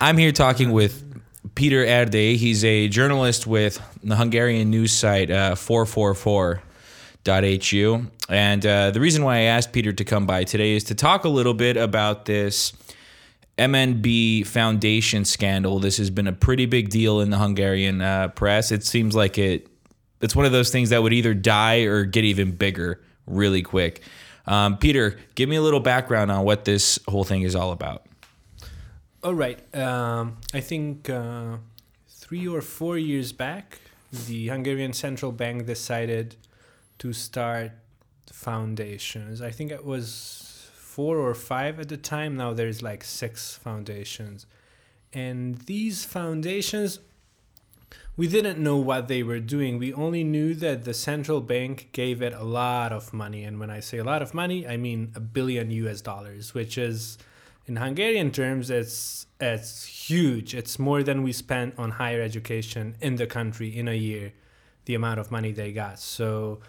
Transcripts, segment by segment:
I'm here talking with Peter Erde. He's a journalist with the Hungarian news site uh, 444.hu. And uh, the reason why I asked Peter to come by today is to talk a little bit about this MNB Foundation scandal. This has been a pretty big deal in the Hungarian uh, press. It seems like it. It's one of those things that would either die or get even bigger really quick. Um, Peter, give me a little background on what this whole thing is all about. All right. Um, I think uh, three or four years back, the Hungarian central bank decided to start foundations. I think it was four or five at the time. Now there's like six foundations. And these foundations, we didn't know what they were doing. We only knew that the central bank gave it a lot of money. And when I say a lot of money, I mean a billion US dollars, which is in Hungarian terms, it's it's huge. It's more than we spent on higher education in the country in a year. The amount of money they got. So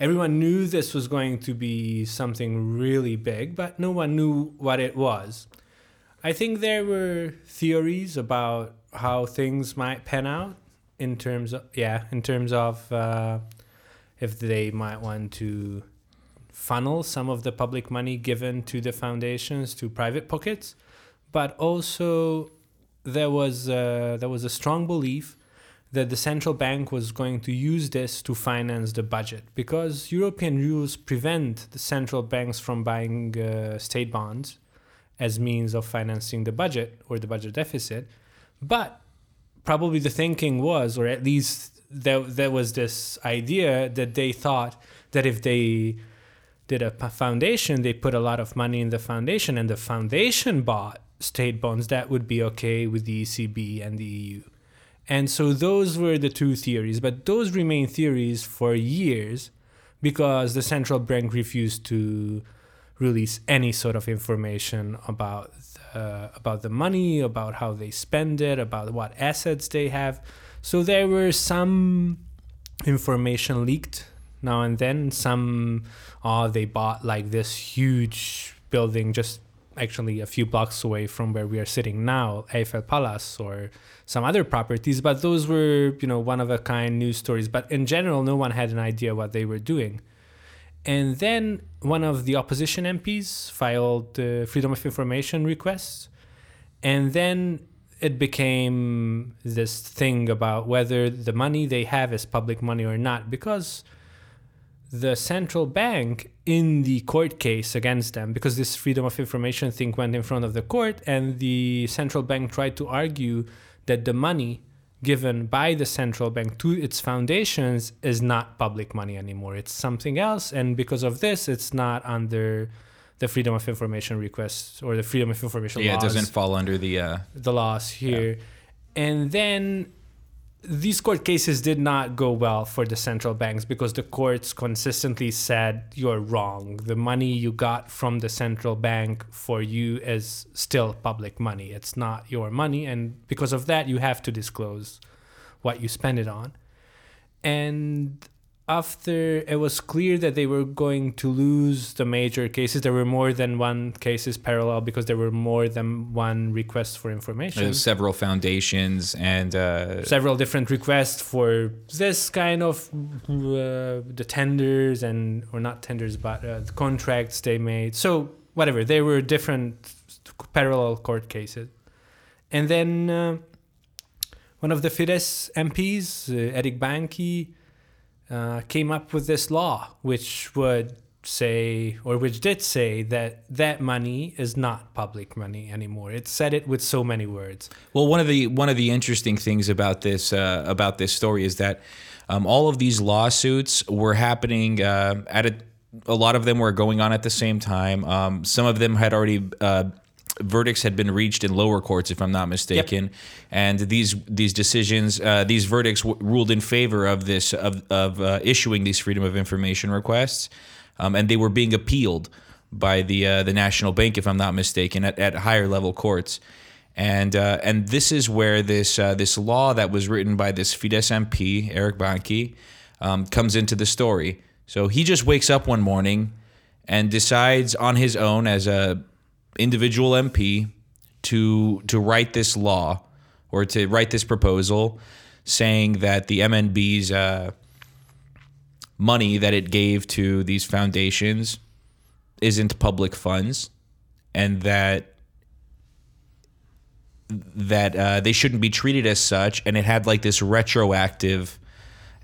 everyone knew this was going to be something really big, but no one knew what it was. I think there were theories about how things might pan out in terms of yeah, in terms of uh, if they might want to funnel some of the public money given to the foundations to private pockets, but also there was uh, there was a strong belief that the central bank was going to use this to finance the budget because European rules prevent the central banks from buying uh, state bonds as means of financing the budget or the budget deficit. But probably the thinking was, or at least there, there was this idea that they thought that if they did a foundation, they put a lot of money in the foundation, and the foundation bought state bonds, that would be okay with the ECB and the EU. And so those were the two theories, but those remain theories for years because the central bank refused to release any sort of information about the, about the money, about how they spend it, about what assets they have. So there were some information leaked now and then. Some, oh, they bought like this huge building just actually a few blocks away from where we are sitting now, Eiffel Palace or some other properties. But those were, you know, one of a kind news stories. But in general, no one had an idea what they were doing. And then one of the opposition MPs filed the Freedom of Information requests. And then it became this thing about whether the money they have is public money or not. Because the central bank in the court case against them because this freedom of information thing went in front of the court and the central bank tried to argue that the money given by the central bank to its foundations is not public money anymore. It's something else and because of this it's not under the freedom of information requests or the freedom of information yeah laws, it doesn't fall under the uh the laws here. yeah. and then these court cases did not go well for the central banks because the courts consistently said you're wrong. The money you got from the central bank for you is still public money. It's not your money. And because of that, you have to disclose what you spend it on. And after it was clear that they were going to lose the major cases, there were more than one cases parallel because there were more than one request for information. There's several foundations and uh, several different requests for this kind of uh, the tenders and or not tenders, but uh, the contracts they made. So whatever, there were different parallel court cases, and then uh, one of the Fidesz MPs, uh, Erik Bánki uh, came up with this law, which would say, or which did say, that that money is not public money anymore. It said it with so many words. Well, one of the one of the interesting things about this uh, about this story is that um, all of these lawsuits were happening uh, at a. A lot of them were going on at the same time. Um, some of them had already uh, verdicts had been reached in lower courts, if I'm not mistaken, yep. and these these decisions, uh, these verdicts w- ruled in favor of this of of uh, issuing these freedom of information requests, um, and they were being appealed by the uh, the national bank, if I'm not mistaken, at, at higher level courts. And uh, and this is where this uh, this law that was written by this Fidesz MP Erik Bánki um, comes into the story. So he just wakes up one morning and decides on his own as a individual MP to to write this law or to write this proposal saying that the MNB's uh, money that it gave to these foundations isn't public funds and that that uh, they shouldn't be treated as such and it had like this retroactive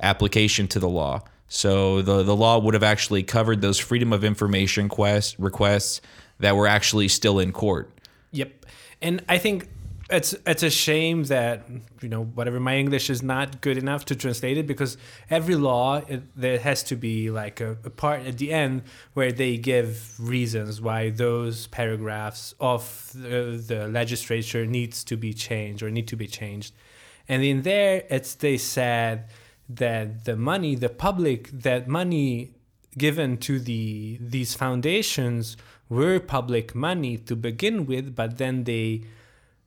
application to the law. So the the law would have actually covered those freedom of information quest requests that were actually still in court Yep. And I think it's it's a shame that you know whatever my English is not good enough to translate it because every law it, there has to be like a, a part at the end where they give reasons why those paragraphs of the, the legislature needs to be changed or need to be changed, and in there it's they said that the money the public that money given to the these foundations were public money to begin with, but then they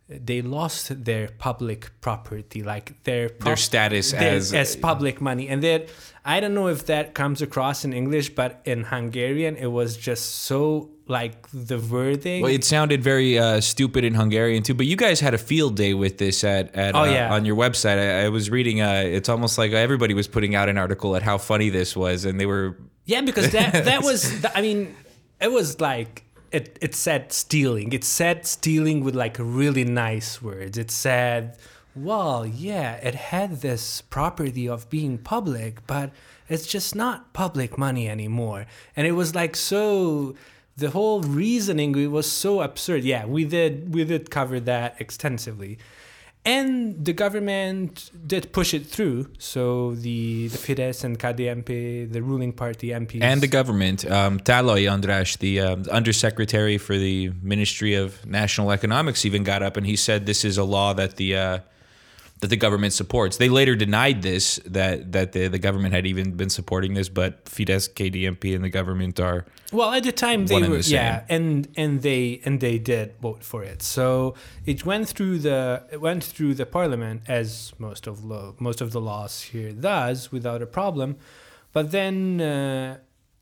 they lost their public property, like their Their status as- as public money, and that I don't know if that comes across in English, but in Hungarian it was just so like the wording. Well, it sounded very uh, stupid in Hungarian too. But you guys had a field day with this at, at Oh, uh, yeah. on your website. I, I was reading. Uh, it's almost like everybody was putting out an article at how funny this was, and they were. Yeah, because that that was th- I mean, it was like it it said stealing. It said stealing with like really nice words. It said, "Well, yeah, it had this property of being public, but it's just not public money anymore." And it was like so the whole reasoning was so absurd. Yeah, we did we did cover that extensively. And the government did push it through. So the, the Fidesz and KDNP, the ruling party MPs. And the government, um, Tállai András, the um, undersecretary for the Ministry of National Economics, even got up and he said this is a law that the uh, that the government supports. They later denied this that that the, the government had even been supporting this, but Fidesz, KDNP, and the government are Well, at the time they were, the yeah, and and they and they did vote for it. So it went through the it went through the parliament as most of law, most of the laws here does without a problem. But then uh,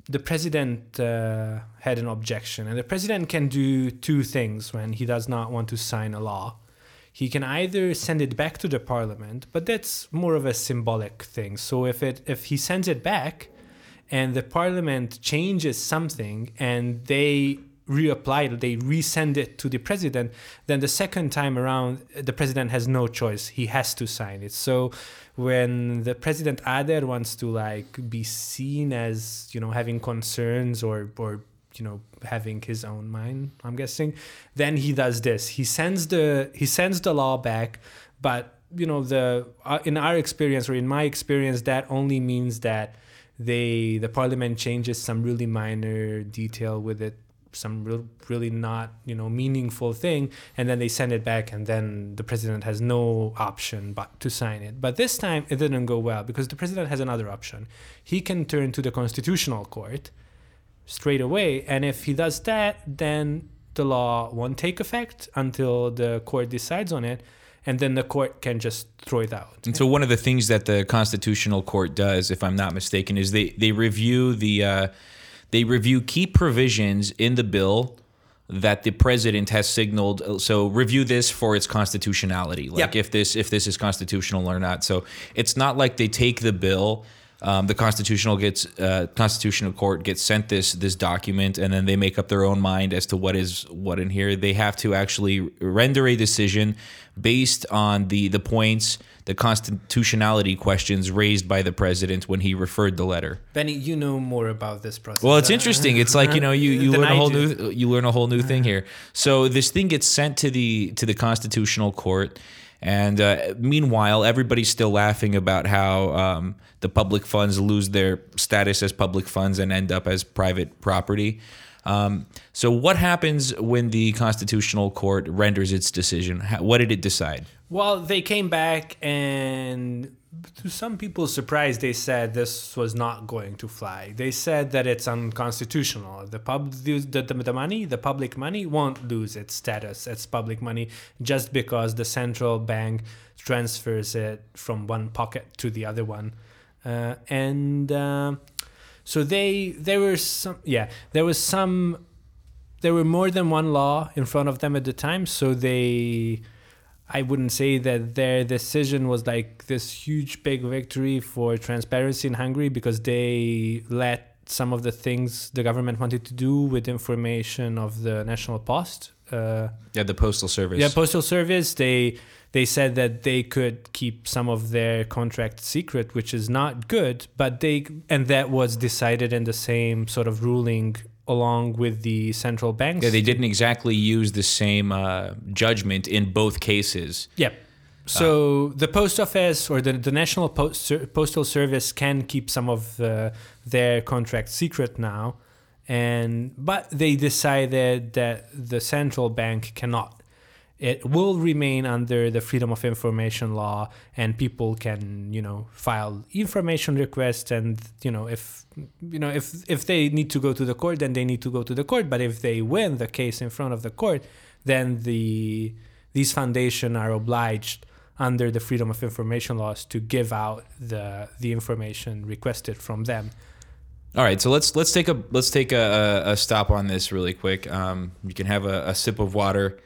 the president uh, had an objection, and the president can do two things when he does not want to sign a law. He can either send it back to the parliament, but that's more of a symbolic thing. So if it if he sends it back, and the parliament changes something and they reapply it, they resend it to the president, then the second time around, the president has no choice. He has to sign it. So when the president either wants to like be seen as, you know, having concerns or, or, you know, having his own mind, I'm guessing, then he does this. He sends the, he sends the law back, but you know, the, uh, in our experience or in my experience, that only means that they the parliament changes some really minor detail with it some real, really not you know meaningful thing and then they send it back and then the president has no option but to sign it. But this time it didn't go well because the president has another option. He can turn to the constitutional court straight away and if he does that then the law won't take effect until the court decides on it and then the court can just throw it out And so one of the things that the Constitutional Court does, if I'm not mistaken, is they they review the uh, they review key provisions in the bill that the president has signaled. So review this for its constitutionality, like Yep. if this if this is constitutional or not. So it's not like they take the bill. Um, the constitutional gets uh, constitutional court gets sent this this document and then they make up their own mind as to what is what in here. They have to actually render a decision based on the the points, the constitutionality questions raised by the president when he referred the letter. Benny, you know more about this process. Well, it's interesting. It's like you know you, you learn a whole new you learn a whole new thing here. So this thing gets sent to the to the constitutional court, and uh, meanwhile everybody's still laughing about how um, the public funds lose their status as public funds and end up as private property. Um, so what happens when the constitutional court renders its decision? How, what did it decide? Well, they came back and to some people's surprise, they said this was not going to fly. They said that it's unconstitutional. The pub, the, the, the money, the public money, won't lose its status as public money just because the central bank transfers it from one pocket to the other one, uh, and uh, so they there were some yeah there was some there were more than one law in front of them at the time, so they. I wouldn't say that their decision was like this huge big victory for transparency in Hungary because they let some of the things the government wanted to do with information of the National Post. Uh, yeah, the postal service. yeah, postal service. They they said that they could keep some of their contract secret, which is not good. But they and that was decided in the same sort of ruling along with the central banks. Yeah, they didn't exactly use the same uh, judgment in both cases. Yep. So the post office or the, the national post, postal service can keep some of uh, their contract secret now, and but they decided that the central bank cannot. It will remain under the freedom of information law, and people can you know file information requests, and you know if you know if if they need to go to the court, then they need to go to the court. But if they win the case in front of the court, then the these foundation are obliged under the freedom of information laws to give out the the information requested from them. All right, so let's let's take a let's take a, a stop on this really quick. Um, you can have a, a sip of water,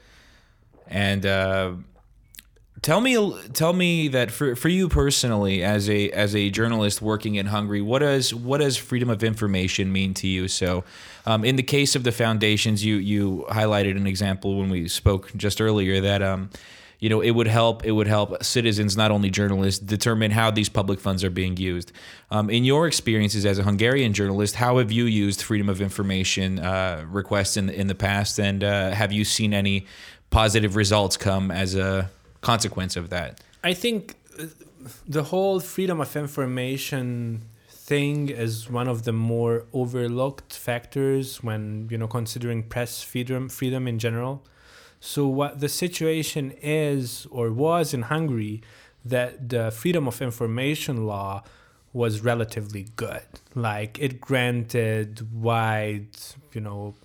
and uh, tell me tell me that for, for you personally, as a as a journalist working in Hungary, what does what does freedom of information mean to you? So, um, in the case of the foundations, you you highlighted an example when we spoke just earlier that. Um, you know it would help it would help citizens not only journalists determine how these public funds are being used um, in your experiences as a hungarian journalist how have you used freedom of information uh, requests in, in the past and uh, have you seen any positive results come as a consequence of that i think uh, the whole freedom of information thing is one of the more overlooked factors when you know considering press freedom freedom in general so what the situation is or was in Hungary that the freedom of information law was relatively good. Like it granted wide, you know,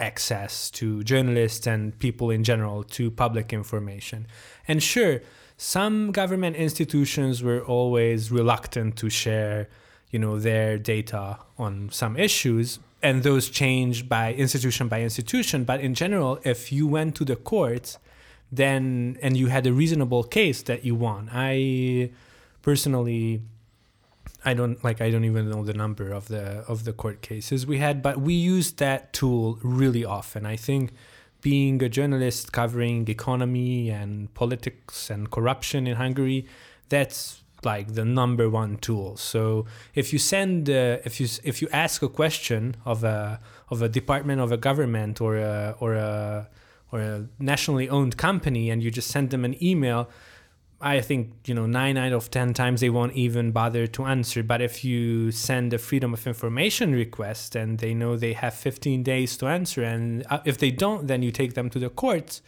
access to journalists and people in general to public information. And sure, some government institutions were always reluctant to share, you know, their data on some issues, and those change by institution by institution. But in general, if you went to the courts, then and you had a reasonable case that you won. I personally, I don't like. I don't even know the number of the of the court cases we had, but we used that tool really often. I think being a journalist covering economy and politics and corruption in Hungary, that's like the number one tool. So if you send, uh, if you if you ask a question of a of a department of a government or a or a or a nationally owned company, and you just send them an email, I think you know nine out of ten times they won't even bother to answer. But if you send a freedom of information request and they know they have 15 days to answer, and uh, if they don't, then you take them to the courts.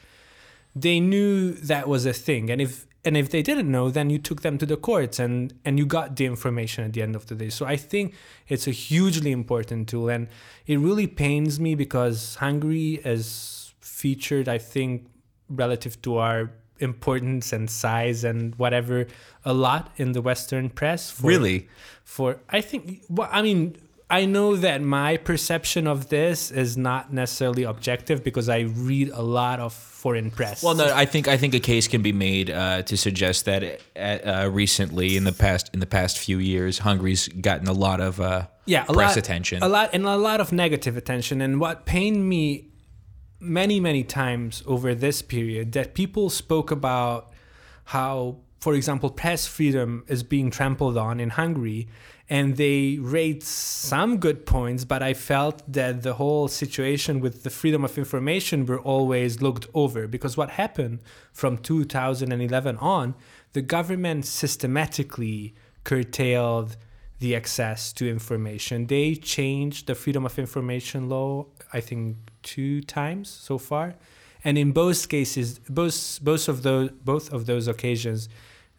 They knew that was a thing, and if and if they didn't know then you took them to the courts and and you got the information at the end of the day so i think it's a hugely important tool and it really pains me because hungary is featured i think relative to our importance and size and whatever a lot in the western press for, really for i think well i mean I know that my perception of this is not necessarily objective because I read a lot of foreign press. Well, no, I think I think a case can be made uh, to suggest that uh, recently, in the past in the past few years, Hungary's gotten a lot of uh, yeah press lot, attention, a lot and a lot of negative attention. And what pained me many many times over this period that people spoke about how, for example, press freedom is being trampled on in Hungary and they rate some good points but i felt that the whole situation with the freedom of information were always looked over because what happened from 2011 on the government systematically curtailed the access to information they changed the freedom of information law i think two times so far and in both cases both both of those both of those occasions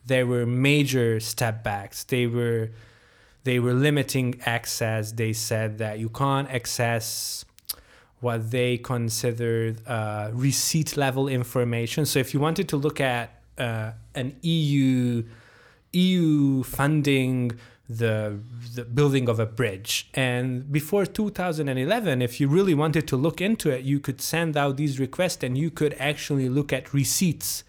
there were major step backs they were they were limiting access. They said that you can't access what they considered uh, receipt level information. So if you wanted to look at uh, an EU EU funding the the building of a bridge. And before 2011, if you really wanted to look into it, you could send out these requests and you could actually look at receipts,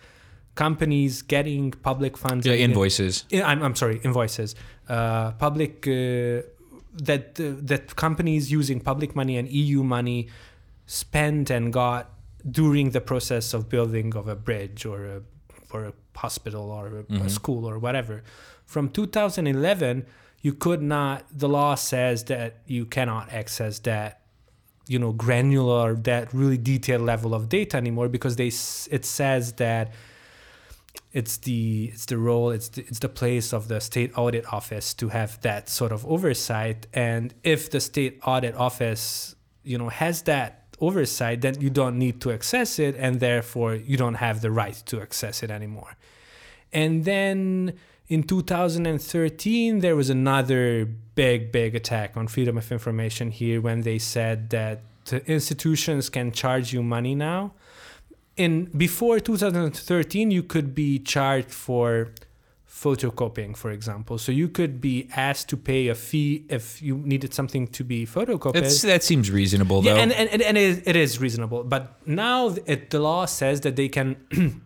companies getting public funds. Yeah, invoices. I- I'm, I'm sorry, invoices. Uh, public uh, that uh, that companies using public money and EU money spent and got during the process of building of a bridge or a or a hospital or a, a Mhm. school or whatever. From 2011, you could not. The law says that you cannot access that you know granular that really detailed level of data anymore because they it says that it's the it's the role it's the, it's the place of the state audit office to have that sort of oversight and if the state audit office you know has that oversight then you don't need to access it and therefore you don't have the right to access it anymore and then in 2013 there was another big big attack on freedom of information here when they said that institutions can charge you money now in before 2013 you could be charged for photocopying for example so you could be asked to pay a fee if you needed something to be photocopied That's, that seems reasonable, though. yeah, and, and, and, and it, it is reasonable. But now it, the law says that they can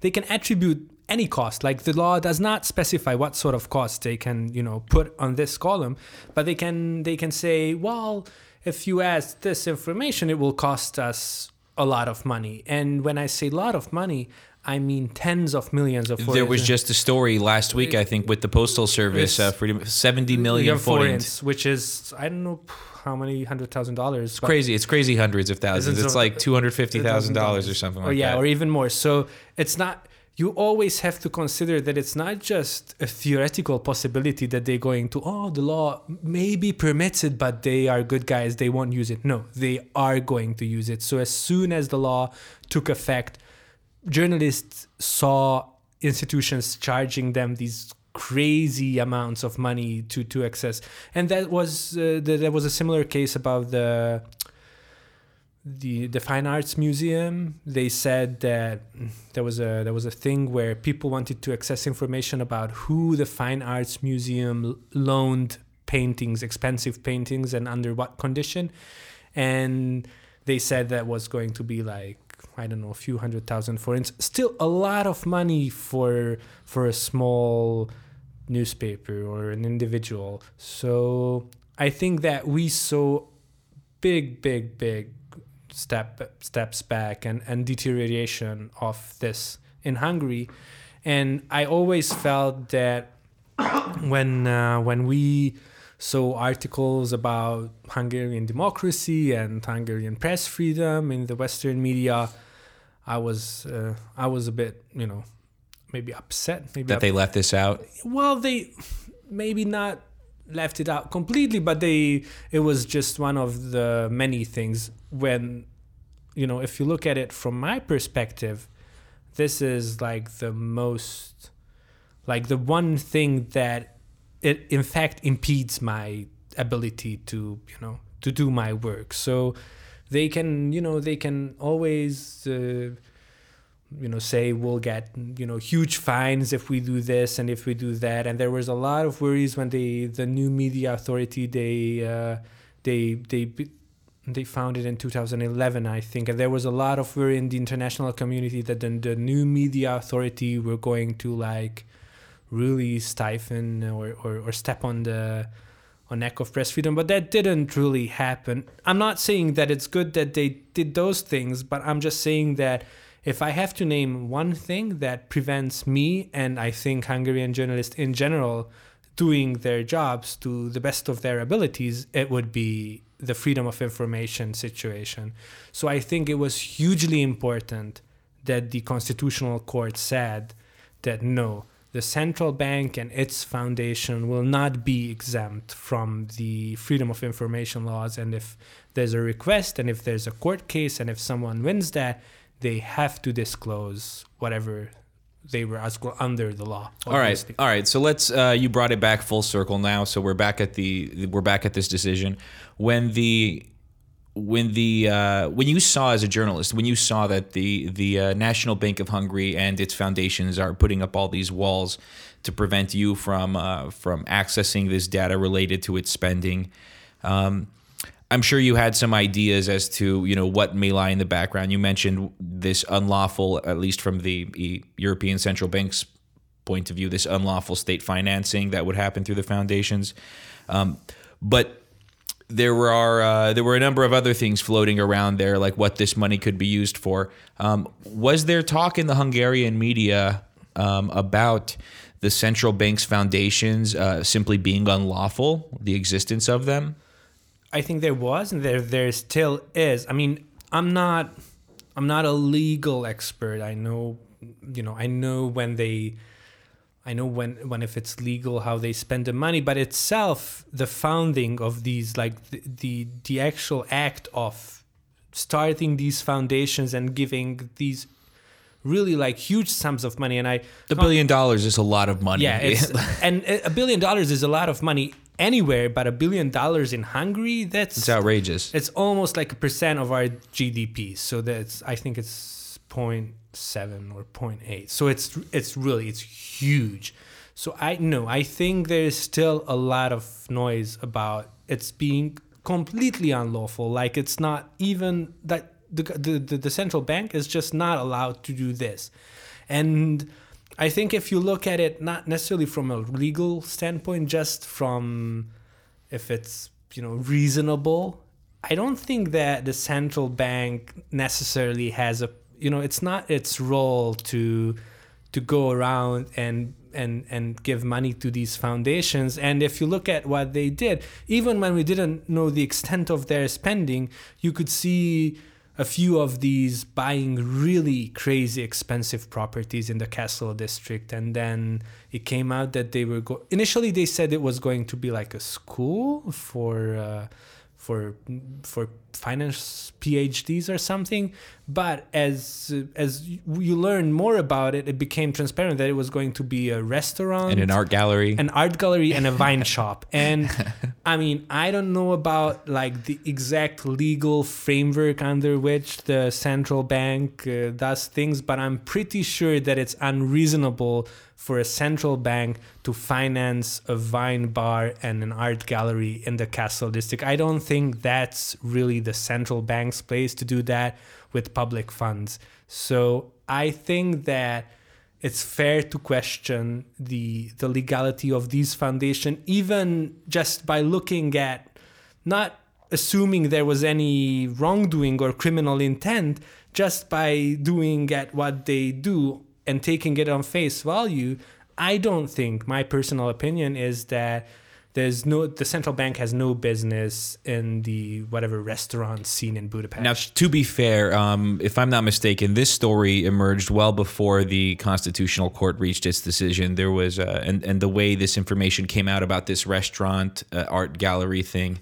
they can attribute any cost. Like the law does not specify what sort of cost they can you know put on this column, but they can they can say, well, if you ask this information, it will cost us a lot of money. And when I say lot of money, I mean tens of millions of. there was just a story last week, I think, with the postal service. Uh, freedom, seventy million forints. which is I don't know how many hundred thousand dollars. It's crazy. It's crazy hundreds of thousands. It's like two hundred fifty thousand dollars or something or like yeah, that. or even more. So it's not. You always have to consider that it's not just a theoretical possibility that they're going to. Oh, the law maybe permits it, but they are good guys. They won't use it. No, they are going to use it. So as soon as the law took effect, journalists saw institutions charging them these crazy amounts of money to to access and that was uh, the, there was a similar case about the the the fine arts museum they said that there was a there was a thing where people wanted to access information about who the fine arts museum loaned paintings expensive paintings and under what condition. And they said that was going to be like I don't know a few hundred thousand forints. Still a lot of money for for a small newspaper or an individual. So I think that we saw big big big step steps back and, and deterioration of this in Hungary and I always felt that when uh, when we saw articles about Hungarian democracy and Hungarian press freedom in the Western media, I was uh, I was a bit you know maybe upset maybe that they left this out. well they maybe not left it out completely but they it was just one of the many things when you know if you look at it from my perspective this is like the most like the one thing that it in fact impedes my ability to you know to do my work. So they can you know they can always uh, you know say we'll get you know huge fines if we do this and if we do that. And there was a lot of worries when they the new media authority they uh, they they they founded in 2011 i think. And there was a lot of worry in the international community that then the new media authority were going to like really stifle or, or, or step on the on neck of press freedom. But that didn't really happen. I'm not saying that it's good that they did those things but i'm just saying that if I have to name one thing that prevents me and I think Hungarian journalists in general doing their jobs to the best of their abilities, it would be the freedom of information situation. So I think it was hugely important that the Constitutional Court said that no, the central bank and its foundation will not be exempt from the freedom of information laws. And if there's a request and if there's a court case and if someone wins that, they have to disclose whatever they were asked under the law. All right, all right. So let's. Uh, you brought it back full circle now. So we're back at the. We're back at this decision when the when the uh, when you saw as a journalist when you saw that the the uh, National Bank of Hungary and its foundations are putting up all these walls to prevent you from uh, from accessing this data related to its spending. Um, I'm sure you had some ideas as to you know what may lie in the background. You mentioned this unlawful, at least from the European Central Bank's point of view, this unlawful state financing that would happen through the foundations. Um, but there were uh, there were a number of other things floating around there, like what this money could be used for. Um, was there talk in the Hungarian media um, about the central bank's foundations uh, simply being unlawful, the existence of them? I think there was, and there there still is. I mean, I'm not I'm not a legal expert. I know, you know, I know when they I know when when if it's legal how they spend the money, but itself the founding of these like the the, the actual act of starting these foundations and giving these really like huge sums of money and I the billion dollars is a lot of money. Yeah, and uh, a billion dollars is a lot of money anywhere, but a billion dollars in Hungary that's it's outrageous. It's almost like a percent of our GDP. So that's I think it's point seven or 0.8 so it's it's really it's huge so i know i think there's still a lot of noise about it's being completely unlawful like it's not even that the, the, the central bank is just not allowed to do this and i think if you look at it not necessarily from a legal standpoint just from if it's you know reasonable i don't think that the central bank necessarily has a you know it's not its role to to go around and and and give money to these foundations. And if you look at what they did even when we didn't know the extent of their spending you could see a few of these buying really crazy expensive properties in the castle district and then it came out that they were go- initially they said it was going to be like a school for uh, for for finance PhDs or something. But as as you learn more about it, it became transparent that it was going to be a restaurant and an art gallery, an art gallery, and a wine shop. And I mean, I don't know about like the exact legal framework under which the central bank uh, does things, but I'm pretty sure that it's unreasonable for a central bank to finance a wine bar and an art gallery in the castle district. I don't think that's really the central bank's place to do that with public funds. So I think that it's fair to question the the legality of these foundation even just by looking at not assuming there was any wrongdoing or criminal intent just by doing at what they do and taking it on face value, I don't think my personal opinion is that there's no the central bank has no business in the whatever restaurant scene in Budapest. Now, to be fair, um, if I'm not mistaken, this story emerged well before the Constitutional Court reached its decision. There was uh, and and the way this information came out about this restaurant uh, art gallery thing,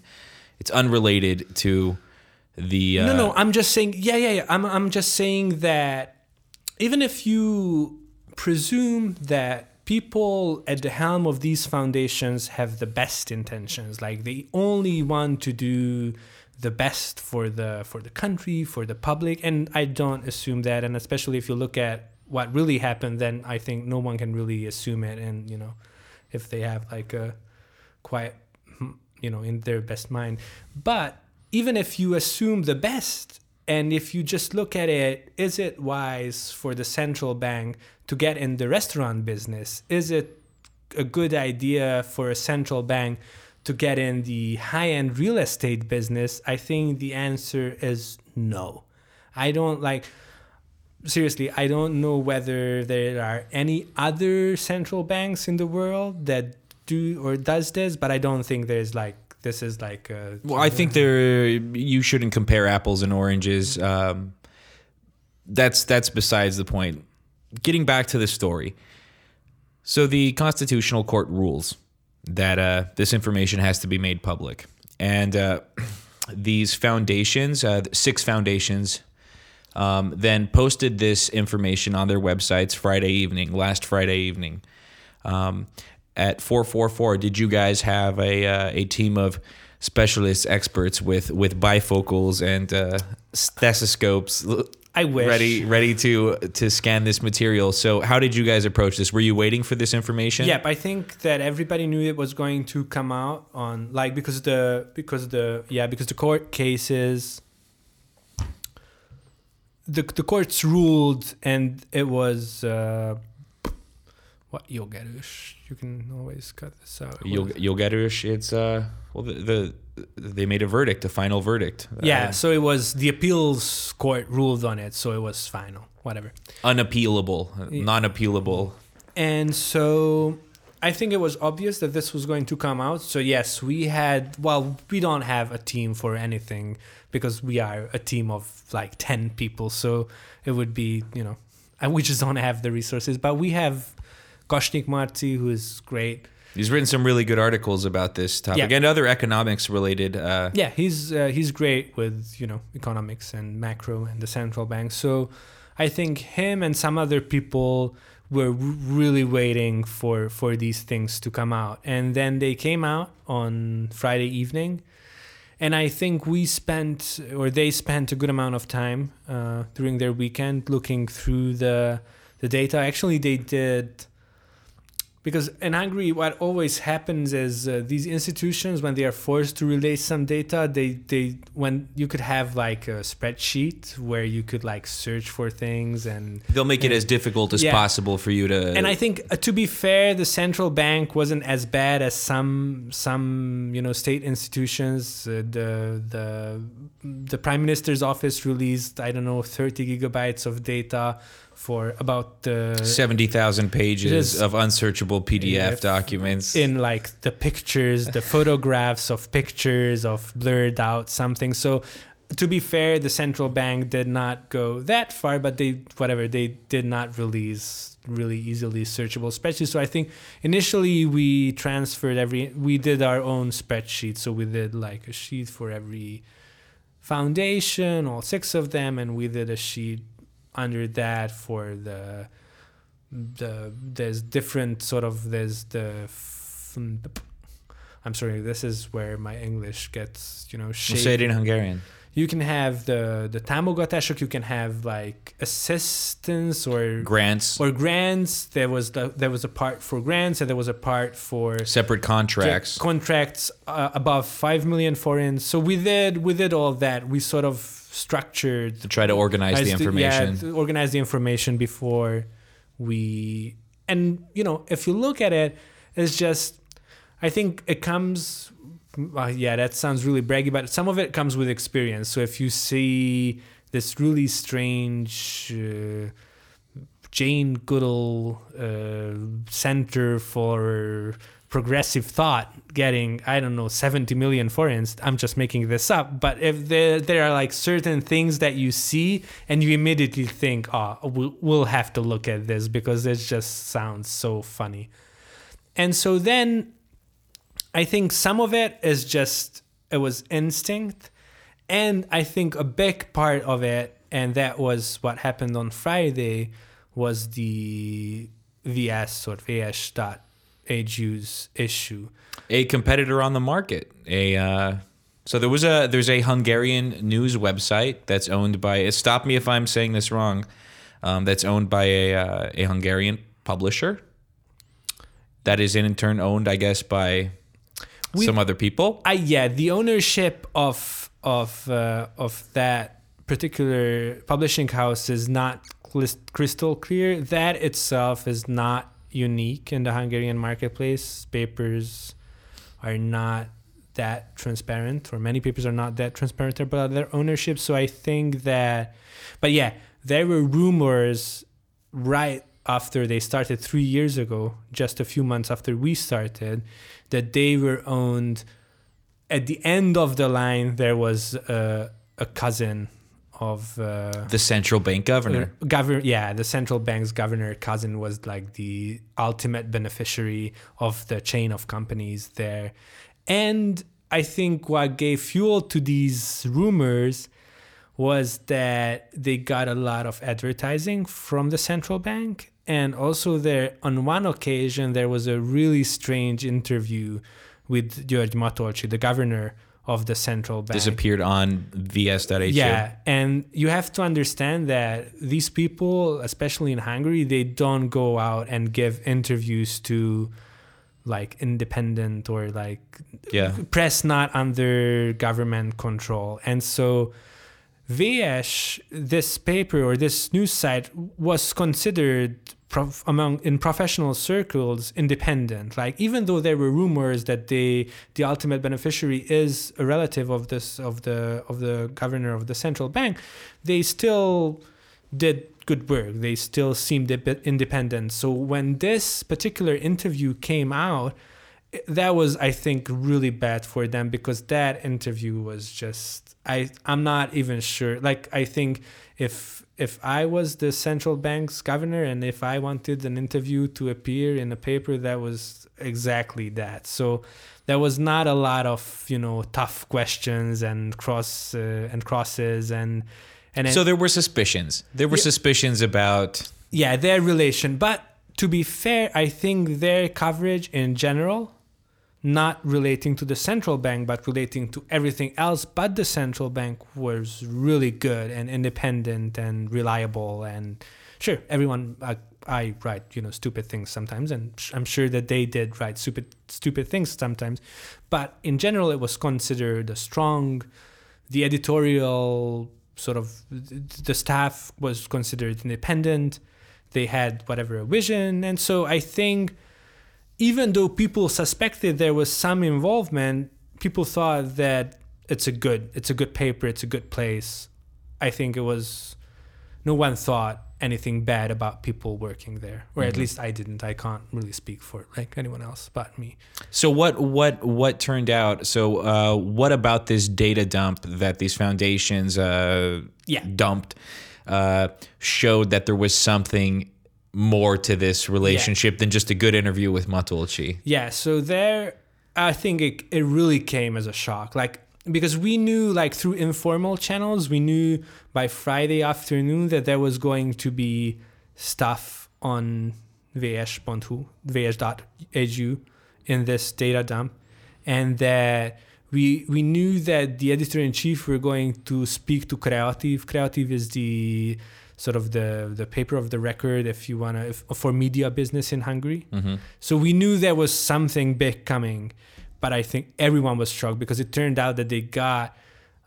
it's unrelated to the. Uh, no, no, I'm just saying. Yeah, yeah, yeah. I'm I'm just saying that even if you presume that people at the helm of these foundations have the best intentions like they only want to do the best for the for the country for the public and i don't assume that and especially if you look at what really happened then i think no one can really assume it and you know if they have like a quiet you know in their best mind. But even if you assume the best and if you just look at it, is it wise for the central bank to get in the restaurant business? Is it a good idea for a central bank to get in the high end real estate business? I think the answer is no. I don't like, seriously, I don't know whether there are any other central banks in the world that do or does this, but I don't think there's like this is like a, well i think there you shouldn't compare apples and oranges. Um, that's that's besides the point. Getting back to the story. So the constitutional court rules that uh, this information has to be made public. And uh, these foundations uh, six foundations um, then posted this information on their websites friday evening last friday evening. Um, at 444 did you guys have a uh, a team of specialists, experts with with bifocals and uh, stethoscopes I wish. ready ready to to scan this material. So, how did you guys approach this? Were you waiting for this information? Yep, I think that everybody knew it was going to come out on like because the because the yeah because the court cases the the courts ruled and it was uh, what jogerős. You can always cut this out. You'll you'll get it. It's uh well the, the they made a verdict, a final verdict. yeah, Uh, so it was the appeals court ruled on it, so it was final. Whatever. unappealable, non-appealable. And so I think it was obvious that this was going to come out. So yes, we had well, we don't have a team for anything because we are a team of like 10 people. So it would be, you know, and we just don't have the resources, but we have Kasnyik Marti who is great. He's written some really good articles about this topic Yeah. and other economics related. Uh, Yeah, he's uh, he's great with, you know, economics and macro and the central bank. So I think him and some other people were really waiting for for these things to come out and then they came out on friday evening and i think we spent or they spent a good amount of time uh, during their weekend looking through the the data actually they did because in Hungary, what always happens is uh, these institutions, when they are forced to release some data, they they when you could have like a spreadsheet where you could like search for things and They'll make it as difficult as Yeah. possible for you to. and I think uh, to be fair, the central bank wasn't as bad as some some you know state institutions. Uh, the the the prime minister's office released I don't know 30 gigabytes of data for about uh, seventy thousand pages of unsearchable PDF Yeah. documents. in like the pictures, the photographs of pictures of blurred out something. So to be fair, the central bank did not go that far, but they whatever they did not release really easily searchable spreadsheets. So I think initially we transferred every we did our own spreadsheet. So we did like a sheet for every foundation, all six of them, and we did a sheet under that for the the there's different sort of there's the I'm sorry this is where my English gets you know shaped. say it in Hungarian. you can have the the támogatások you can have like assistance or Grants, or grants there was the there was a part for grants and there was a part for separate contracts. contracts uh, above 5 million forints so we did we did all that we sort of structured to try to organize the as to- information. yeah, to organize the information before we and you know if you look at it it's just i think it comes uh, yeah that sounds really braggy but some of it comes with experience so if you see this really strange uh, jane goodall uh, center for progressive thought getting i don't know 70 million forints i'm just making this up but if there, there are like certain things that you see and you immediately think oh we'll, we'll have to look at this because it just sounds so funny. And so then i think some of it is just it was instinct and i think a big part of it and that was what happened on friday was the vs or vs dot AGU's issue. a competitor on the market. A uh, so there was a there's a Hungarian news website that's owned by. Stop me if I'm saying this wrong. Um, that's owned by a uh, a Hungarian publisher. That is in turn owned, I guess, by We- some other people. I yeah, the ownership of of uh, of that particular publishing house is not crystal clear. That itself is not unique in the Hungarian marketplace. Papers are not that transparent, or many papers are not that transparent about their ownership. So I think that, but yeah, there were rumors right after they started three years ago, just a few months after we started, that they were owned. At the end of the line, there was a, a cousin of uh, The central bank governor. uh, governor yeah the central bank's governor cousin was like the ultimate beneficiary of the chain of companies there and i think what gave fuel to these rumors was that they got a lot of advertising from the central bank and also there on one occasion there was a really strange interview with George Matolcsy, the governor of the central bank. Disappeared on vs.hu. Yeah, and you have to understand that these people, especially in Hungary, they don't go out and give interviews to like independent or like Yeah. press not under government control. And so VS, this paper or this news site was considered prof- among in professional circles independent. Like even though there were rumors that they the ultimate beneficiary is a relative of this of the of the governor of the central bank, they still did good work. They still seemed a bit independent. So when this particular interview came out, that was I think really bad for them because that interview was just I I'm not even sure like I think if if I was the central bank's governor and if I wanted an interview to appear in a paper that was exactly that so there was not a lot of you know tough questions and cross uh, and crosses and and So there were suspicions. There were Yeah. suspicions about. yeah their relation but to be fair i think their coverage in general not relating to the central bank but relating to everything else but the central bank was really good and independent and reliable. And sure everyone I, I write you know stupid things sometimes and i'm sure that they did write stupid stupid things sometimes. But in general it was considered a strong the editorial sort of the staff was considered independent. They had whatever a vision. And so i think even though people suspected there was some involvement people thought that it's a good it's a good paper it's a good place i think it was no one thought anything bad about people working there or at least i didn't i can't really speak for like anyone else but me So what what what turned out? So uh, what about this data dump that these foundations uh, Yeah. dumped uh, showed that there was something more to this relationship than just a good interview with Matolcsy? Yeah, so there, I think it, it really came as a shock. Like, because we knew, like, through informal channels, we knew by Friday afternoon that there was going to be stuff on vs.hu, vs.hu in this data dump. And that we, we knew that the editor in chief were going to speak to Creative. Creative is the sort of the, the paper of the record, if you want to, for media business in Hungary. So we knew there was something big coming, but I think everyone was shocked because it turned out that they got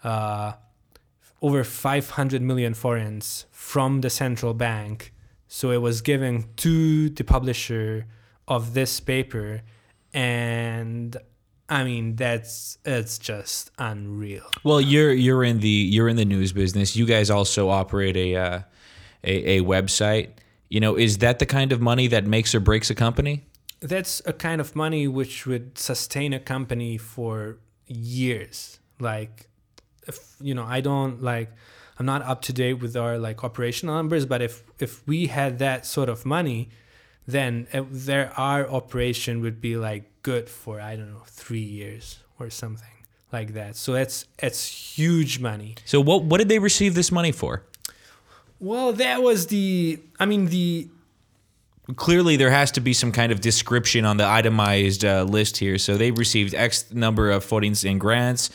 uh, over 500 million forints from the central bank. So it was given to the publisher of this paper, and I mean that's it's just unreal. Well, you're you're in the you're in the news business. You guys also operate a uh, a, a website. You know, is that the kind of money that makes or breaks a company? that's a kind of money which would sustain a company for years like if you know i don't like i'm not up to date with our like operational numbers but if if we had that sort of money then uh, there our operation would be like good for i don't know 3 years or something like that so that's it's huge money So what what did they receive this money for? Well that was the i mean the Clearly, there has to be some kind of description on the itemized uh, list here. So they received X number of forints and grants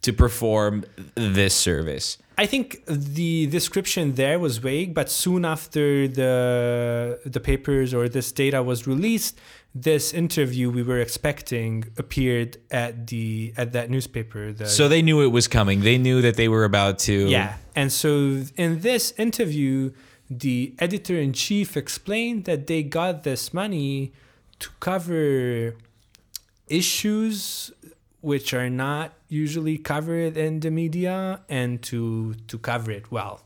to perform this service. I think the description there was vague, but soon after the the papers or this data was released, this interview we were expecting appeared at the at that newspaper. The, So they knew it was coming. They knew that they were about to. yeah, and so in this interview, the editor in chief explained that they got this money to cover issues which are not usually covered in the media and to to cover it well.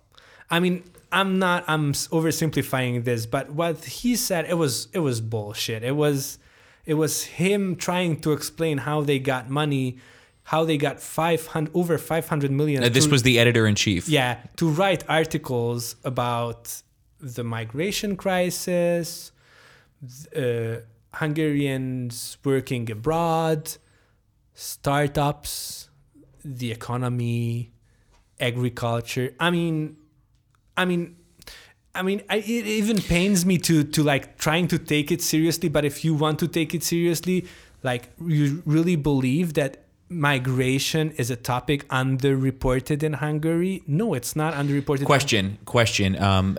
I mean, I'm not I'm oversimplifying this, but what he said it was it was bullshit. It was it was him trying to explain how they got money, how they got 500 over 500 million. Uh, this to- was the editor in chief. yeah, to write articles about the migration crisis, uh, Hungarians working abroad, startups, the economy, agriculture. I mean, I mean, I mean, I, it even pains me to to like trying to take it seriously. But if you want to take it seriously, like you really believe that migration is a topic underreported in Hungary. No, it's not underreported. Question, question. Um,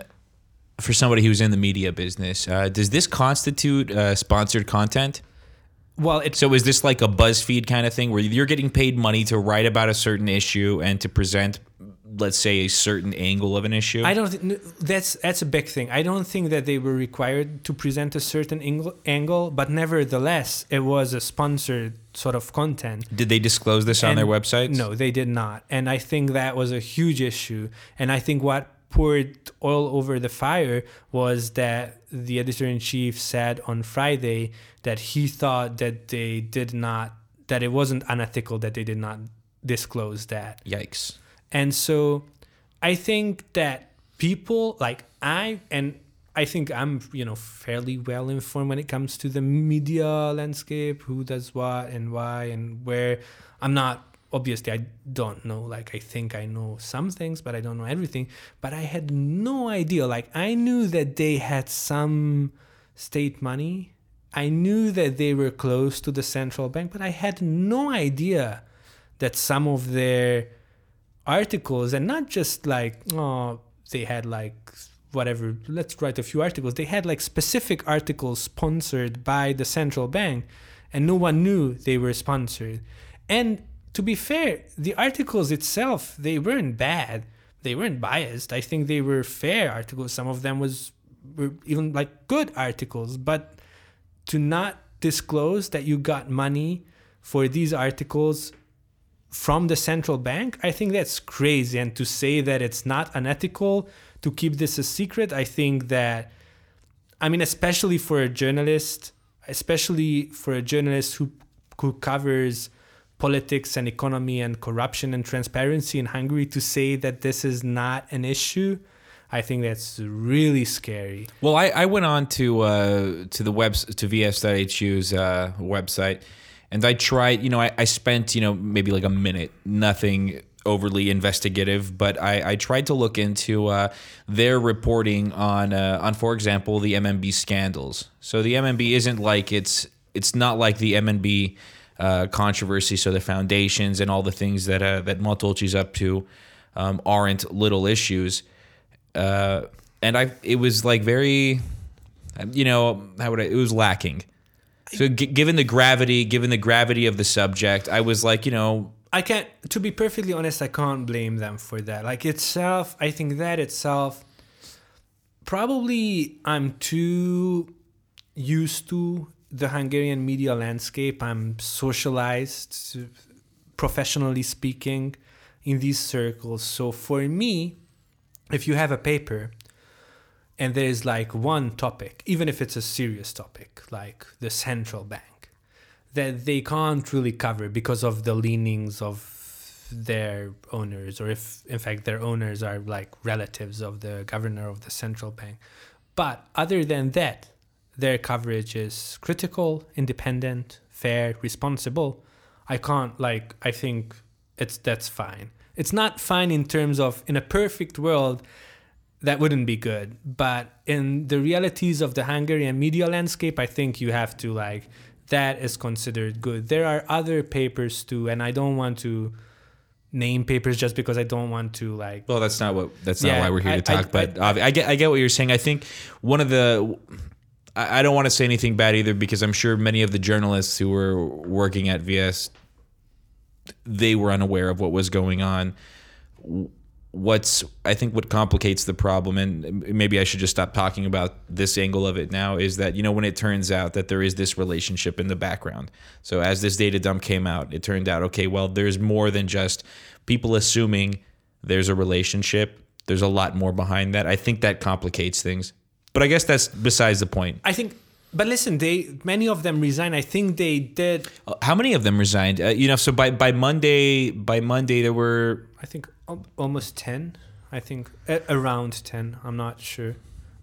for somebody who's in the media business, uh, does this constitute uh, sponsored content? Well, it's So is this like a BuzzFeed kind of thing where you're getting paid money to write about a certain issue and to present, let's say, a certain angle of an issue? I don't think that's that's a big thing. I don't think that they were required to present a certain angle, angle, but nevertheless, it was a sponsored sort of content. Did they disclose this on their website? No, they did not. And I think that was a huge issue. And I think what poured oil over the fire was that the editor in chief said on Friday that he thought that they did not, that it wasn't unethical that they did not disclose that. Yikes. And so I think that people like I and I think I'm, you know, fairly well informed when it comes to the media landscape, who does what and why and where. I'm not obviously I don't know like I think I know some things, but I don't know everything. But I had no idea. Like I knew that they had some state money. I knew that they were close to the central bank, but I had no idea that some of their articles and not just like oh they had like whatever let's write a few articles. They had like specific articles sponsored by the central bank and no one knew they were sponsored. And to be fair the articles itself they weren't bad. They weren't biased. I think they were fair articles. Some of them was were even like good articles. But to not disclose that you got money for these articles from the central bank, I think that's crazy. And to say that it's not unethical to keep this a secret, I think that, I mean, especially for a journalist, especially for a journalist who who covers politics and economy and corruption and transparency in Hungary, to say that this is not an issue, I think that's really scary. Well, I, I went on to uh, to the web to vs.hu's uh, website, and I tried. You know, I, I spent you know maybe like a minute, nothing overly investigative, but I, I tried to look into uh, their reporting on uh, on, for example, the MNB scandals. So the MNB isn't like it's it's not like the MNB uh, controversy. So the foundations and all the things that uh, that Matolcsy's up to um, aren't little issues uh, and I it was like very, you know, how would I? It was lacking. So g- given the gravity, given the gravity of the subject, I was like, you know, I can't, to be perfectly honest, I can't blame them for that. Like itself, I think that itself, probably I'm too used to the Hungarian media landscape. I'm socialized, professionally speaking, in these circles. So for me, if you have a paper and there is like one topic, even if it's a serious topic, like the central bank, that they can't really cover because of the leanings of their owners, or if in fact their owners are like relatives of the governor of the central bank. But other than that, their coverage is critical, independent, fair, responsible. I can't like I think it's that's fine. It's not fine in terms of in a perfect world that wouldn't be good, but in the realities of the Hungarian media landscape, I think you have to like that is considered good. There are other papers too, and I don't want to name papers just because I don't want to like well, that's not what that's not why we're here I- to talk. I- but I, I get I get what you're saying. I think one of the I don't want to say anything bad either because I'm sure many of the journalists who were working at VS they were unaware of what was going on. What's I think what complicates the problem, and maybe I should just stop talking about this angle of it now, is that you know when it turns out that there is this relationship in the background. So as this data dump came out, it turned out okay, well there's more than just people assuming there's a relationship. There's a lot more behind that. I think that complicates things, but I guess that's besides the point. I think but listen, they many of them resigned. I think they did How many of them resigned? Uh, you know, so by by Monday, by Monday there were I think almost 10 I think a- around 10 I'm not sure.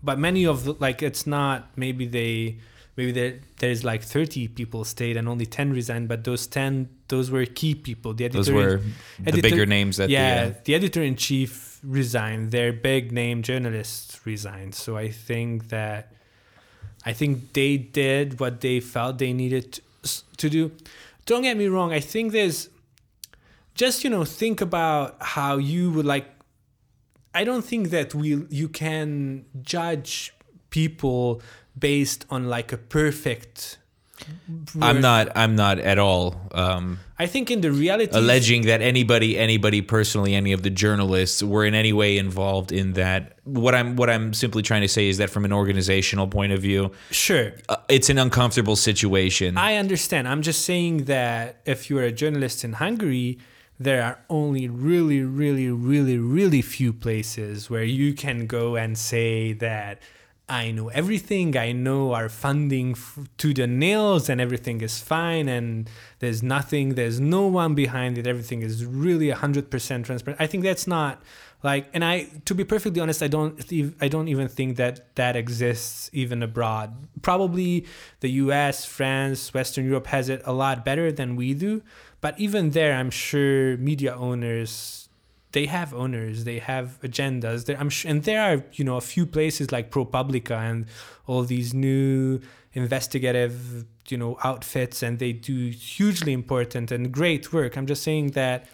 But many of the like it's not maybe they maybe there there's like 30 people stayed and only 10 resigned but those 10 those were key people. The editor those were the editor- bigger names that yeah the, uh, the editor in chief resigned. Their big name journalists resigned. So I think that I think they did what they felt they needed to, to do. Don't get me wrong I think there's just you know think about how you would like i don't think that we you can judge people based on like a perfect I'm not. I'm not at all um, i think in the reality alleging that anybody, anybody personally, any of the journalists were in any way involved in that. What I'm, what I'm simply trying to say is that from an organizational point of view, sure uh, it's an uncomfortable situation. I understand. I'm just saying that if you're a journalist in Hungary, there are only really, really, really, really few places where you can go and say that I know everything. I know our funding f- to the nails and everything is fine and there's nothing, there's no one behind it. Everything is really 100% transparent. I think that's not like and I to be perfectly honest, I don't I don't even think that that exists even abroad. Probably the US, France, Western Europe has it a lot better than we do, but even there I'm sure media owners they have owners, they have agendas. There, I'm sure, and there are you know a few places like ProPublica and all these new investigative you know outfits, and they do hugely important and great work. I'm just saying that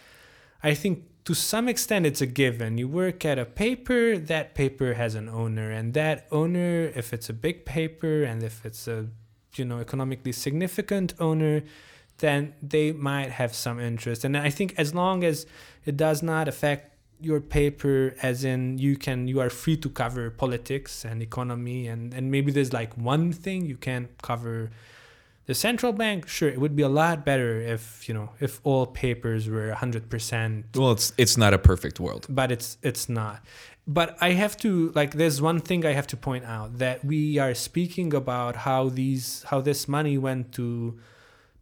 I think to some extent it's a given. You work at a paper, that paper has an owner, and that owner, if it's a big paper and if it's a you know economically significant owner, then they might have some interest. And I think as long as it does not affect your paper as in you can you are free to cover politics and economy and and maybe there's like one thing you can't cover the central bank sure it would be a lot better if you know if all papers were 100% well, it's it's not a perfect world. but it's it's not but i have to like there's one thing i have to point out that we are speaking about how these how this money went to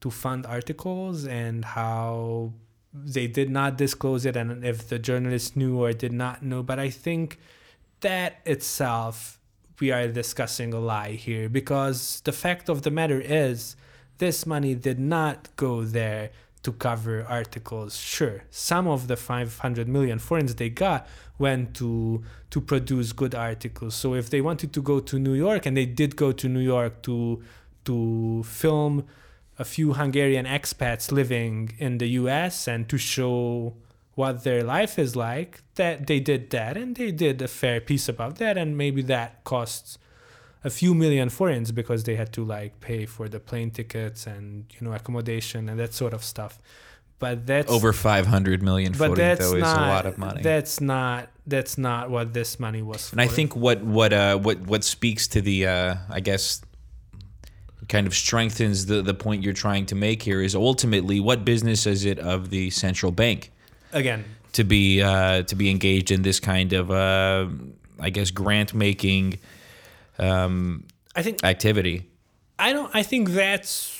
to fund articles and how they did not disclose it and if the journalist knew or did not know. But i think that itself we are discussing a lie here because the fact of the matter is this money did not go there to cover articles. Sure some of the 500 million forints they got went to to produce good articles. So if they wanted to go to new york and they did go to new york to to film a few Hungarian expats living in the US and to show what their life is like, that they did that and they did a fair piece about that and maybe that costs a few million forints because they had to like pay for the plane tickets and you know accommodation and that sort of stuff. But that's Over 500 million but forint, that's though, is a lot of money. that's not that's not what this money was for. And I think what what uh what what speaks to the uh I guess kind of strengthens the the point you're trying to make here is ultimately what business is it of the central bank again to be uh to be engaged in this kind of uh I guess grant making um I think activity. I don't. I think that's,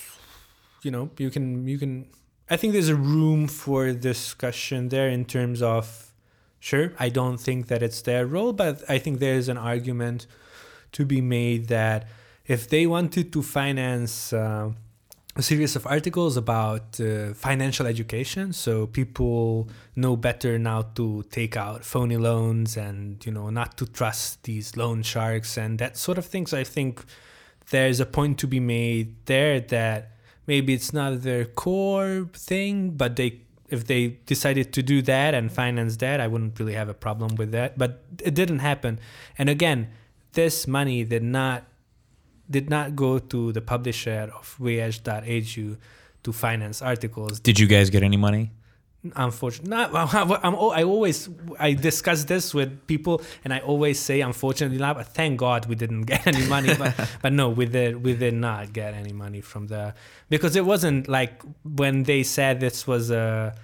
you know, you can you can. I think there's a room for discussion there in terms of, sure. I don't think that it's their role, but I think there's an argument to be made that if they wanted to finance uh, a series of articles about uh, financial education, so people know better now to take out phony loans and you know not to trust these loan sharks and that sort of things. I think there's a point to be made there that maybe it's not their core thing, but they if they decided to do that and finance that, I wouldn't really have a problem with that. But it didn't happen. And again, this money did not did not go to the publisher of vs.hu to finance articles. Did you guys get any money? Unfortunately, not, I'm, I always I discuss this with people, and I always say, unfortunately, not. But thank God we didn't get any money. but, but no, we did we did not get any money from the because it wasn't like when they said this was a,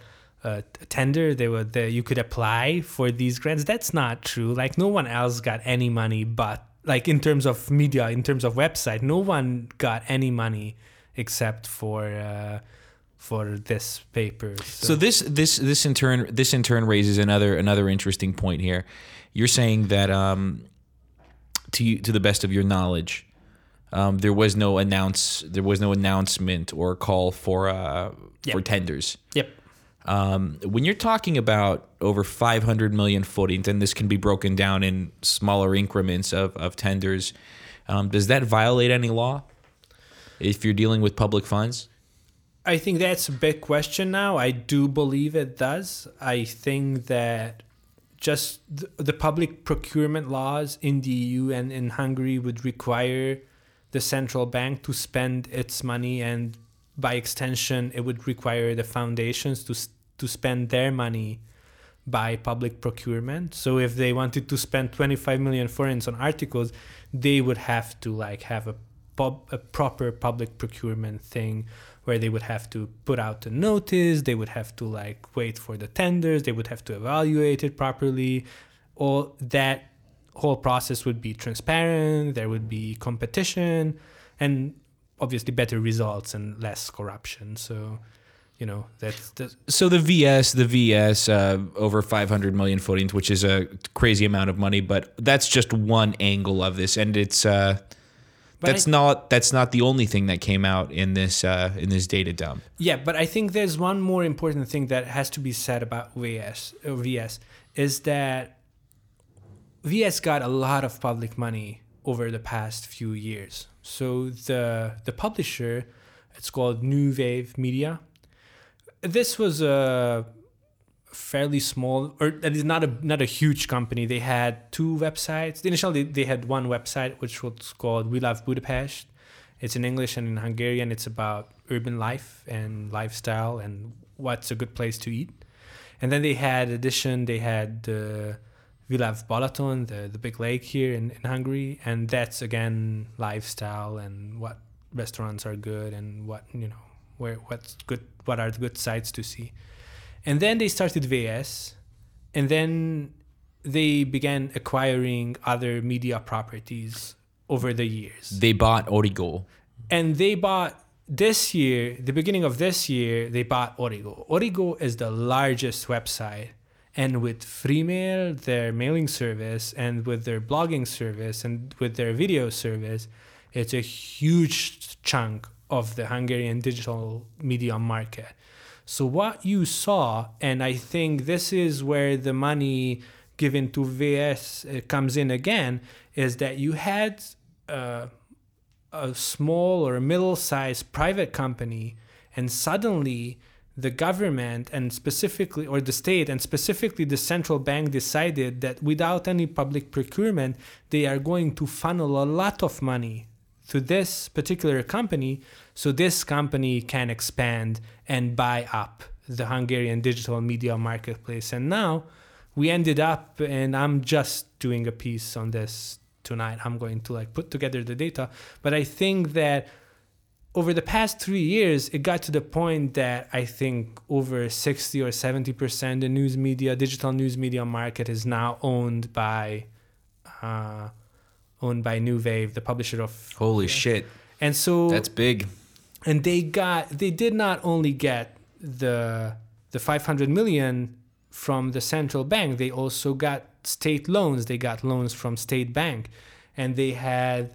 a tender. They were the, you could apply for these grants. That's not true. Like no one else got any money, but like in terms of media, in terms of website, no one got any money except for. Uh, for this paper. So this this this in turn this in turn raises another another interesting point here. You're saying that um, to you, to the best of your knowledge, um, there was no announce there was no announcement or call for uh, for tenders. Yep. Um, when you're talking about over 500 million forints, and this can be broken down in smaller increments of, of tenders, um, does that violate any law if you're dealing with public funds? I think that's a big question now. I do believe it does. I think that just the, public procurement laws in the EU and in Hungary would require the central bank to spend its money, and by extension, it would require the foundations to to spend their money by public procurement. So if they wanted to spend 25 million forints on articles, they would have to like have a pub, a proper public procurement thing where they would have to put out a notice, they would have to like wait for the tenders, they would have to evaluate it properly. All that whole process would be transparent, there would be competition and obviously better results and less corruption. So, you know, that's, that's So the VS, the VS, uh, over 500 million forints, which is a crazy amount of money, but that's just one angle of this, and it's uh, that's I- not that's not the only thing that came out in this uh, in this data dump. Yeah, but I think there's one more important thing that has to be said about VS. uh, VS is that VS got a lot of public money over the past few years. So the the publisher, it's called New Wave Media. This was a fairly small, or that is not a not a huge company. They had two websites. Initially, they had one website which was called We Love Budapest. It's in English and in Hungarian. It's about urban life and lifestyle and what's a good place to eat. And then they had addition. They had the we love Balaton, the, the big lake here in, in Hungary, and that's again lifestyle and what restaurants are good and what you know where what's good, what are the good sites to see. And then they started VS, and then they began acquiring other media properties over the years They bought Origo. and they bought this year the beginning of this year they bought origo origo is the largest website and with freemail their mailing service and with their blogging service and with their video service it's a huge chunk of the hungarian digital media market. So what you saw and i think this is where the money given to vs uh, comes in again is that you had uh, a small or middle-sized private company and suddenly the government and specifically or the state and specifically the central bank decided that without any public procurement they are going to funnel a lot of money to this particular company so this company can expand and buy up the Hungarian digital media marketplace. And now we ended up and I'm just doing a piece on this tonight. I'm going to like put together the data. But i think that over the past three years it got to the point that i think over 60 or 70 percent the news media digital news media market is now owned by uh, owned by new wave the publisher of Holy shit, and so that's big. and they got they did not only get the the 500 million from the central bank they also got state loans. They got loans from state bank. And they had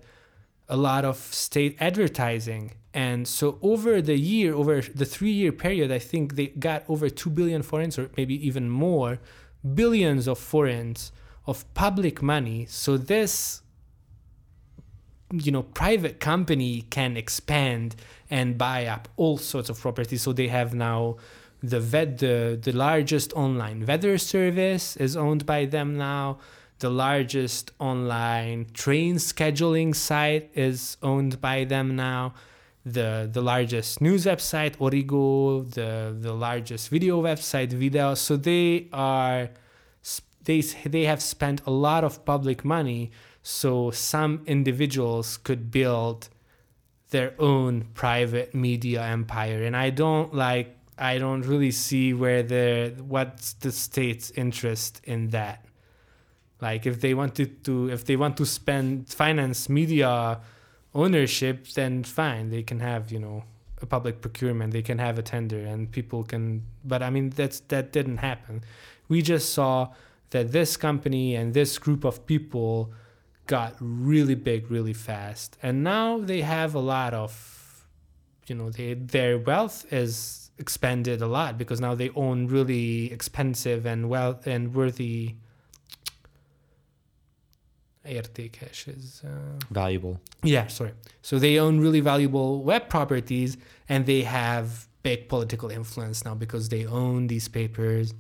a lot of state advertising. And so over the year over the 3 year period i think they got over 2 billion forints or maybe even more billions of forints of public money. So this you know private company can expand and buy up all sorts of properties. So they have now the vet the, the largest online weather service is owned by them now. The largest online train scheduling site is owned by them now. The the largest news website origo the the largest video website video. So they are they they have spent a lot of public money so some individuals could build their own private media empire. And i don't like i don't really see where the what's the state's interest in that. Like if they wanted to if they want to spend finance media ownership then fine they can have you know a public procurement they can have a tender and people can but i mean that's that didn't happen. We just saw that this company and this group of people got really big really fast. And now they have a lot of you know they, their wealth is expanded a lot because now they own really expensive and well and worthy értékes is uh, Valuable. yeah sorry. So they own really valuable web properties and they have big political influence now because they own these papers,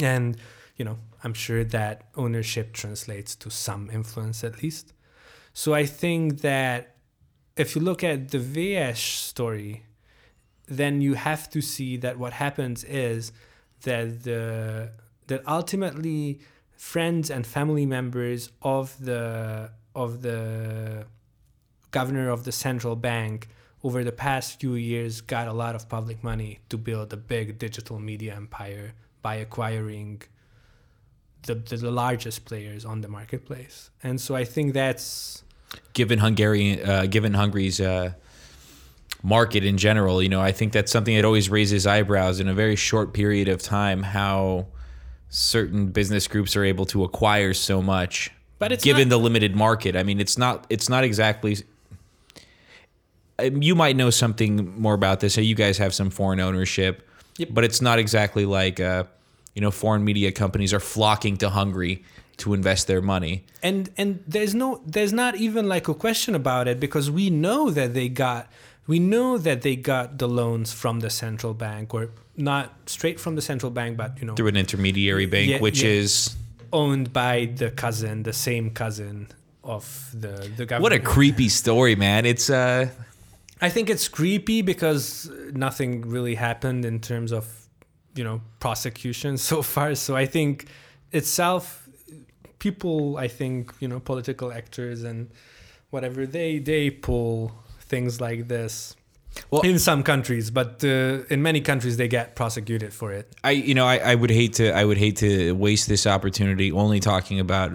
and you know I'm sure that ownership translates to some influence at least. So I think that if you look at the VS story, then you have to see that what happens is that the that ultimately friends and family members of the of the governor of the central bank over the past few years got a lot of public money to build a big digital media empire by acquiring the, the, the largest players on the marketplace. And so I think that's given Hungarian, uh, given Hungary's uh, market in general, you know, I think that's something that always raises eyebrows in a very short period of time. How certain business groups are able to acquire so much, But it's given not- the limited market. I mean, it's not it's not exactly. um, You might know something more about this. You guys have some foreign ownership, Yep. but it's not exactly like uh, you know foreign media companies are flocking to Hungary to invest their money. and and there's no there's not even like a question about it because we know that they got we know that they got the loans from the central bank or not straight from the central bank but you know through an intermediary bank, Yeah, which yeah. is owned by the cousin the same cousin of the the government what a creepy story, man. It's uh, I think it's creepy because nothing really happened in terms of, you know, prosecution so far. So I think itself, people, I think, you know, political actors and whatever, they they pull things like this. Well- in some countries, but uh, in many countries they get prosecuted for it. I you know I, I would hate to I would hate to waste this opportunity only talking about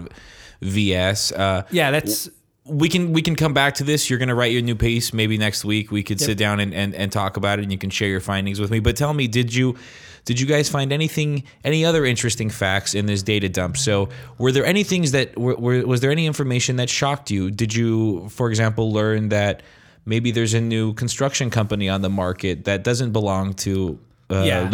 VS. Uh, Yeah, that's we can we can come back to this. You're going to write your new piece maybe next week. We could Yep. sit down and, and, and talk about it, and you can share your findings with me. But tell me, did you did you guys find anything any other interesting facts in this data dump? So were there any things that were, were was there any information that shocked you? Did you, for example, learn that maybe there's a new construction company on the market that doesn't belong to uh, Yeah.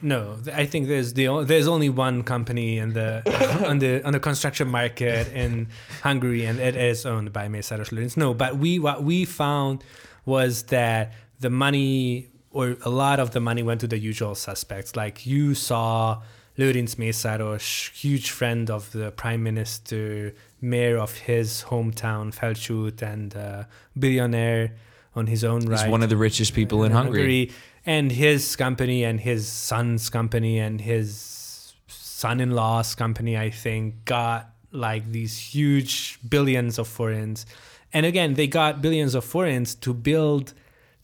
No, I think there's the o- there's only one company in the on the on the construction market in Hungary, and it is owned by Mészáros Lőrinc. No, but we what we found was that the money or a lot of the money went to the usual suspects. Like you saw Lőrinc Mészáros, huge friend of the prime minister, mayor of his hometown Felcsút, and uh, billionaire on his own right He's one of the richest people in Hungary. and his company and his son's company and his son-in-law's company i think got like these huge billions of forints and again they got billions of forints to build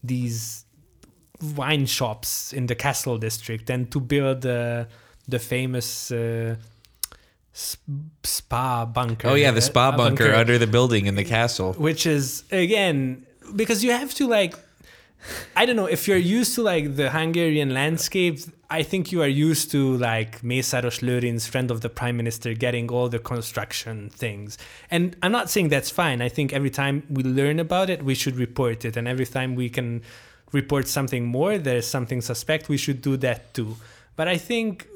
these wine shops in the castle district and to build uh, the famous uh, spa bunker Oh yeah, the spa bunker, under the building in the castle. which is again because you have to like I don't know if you're used to like the Hungarian landscape. I think you are used to like Mészáros Lőrinc's friend of the prime minister getting all the construction things. And I'm not saying that's fine. I think every time we learn about it, we should report it. And every time we can report something more, there's something suspect, we should do that too. But I think,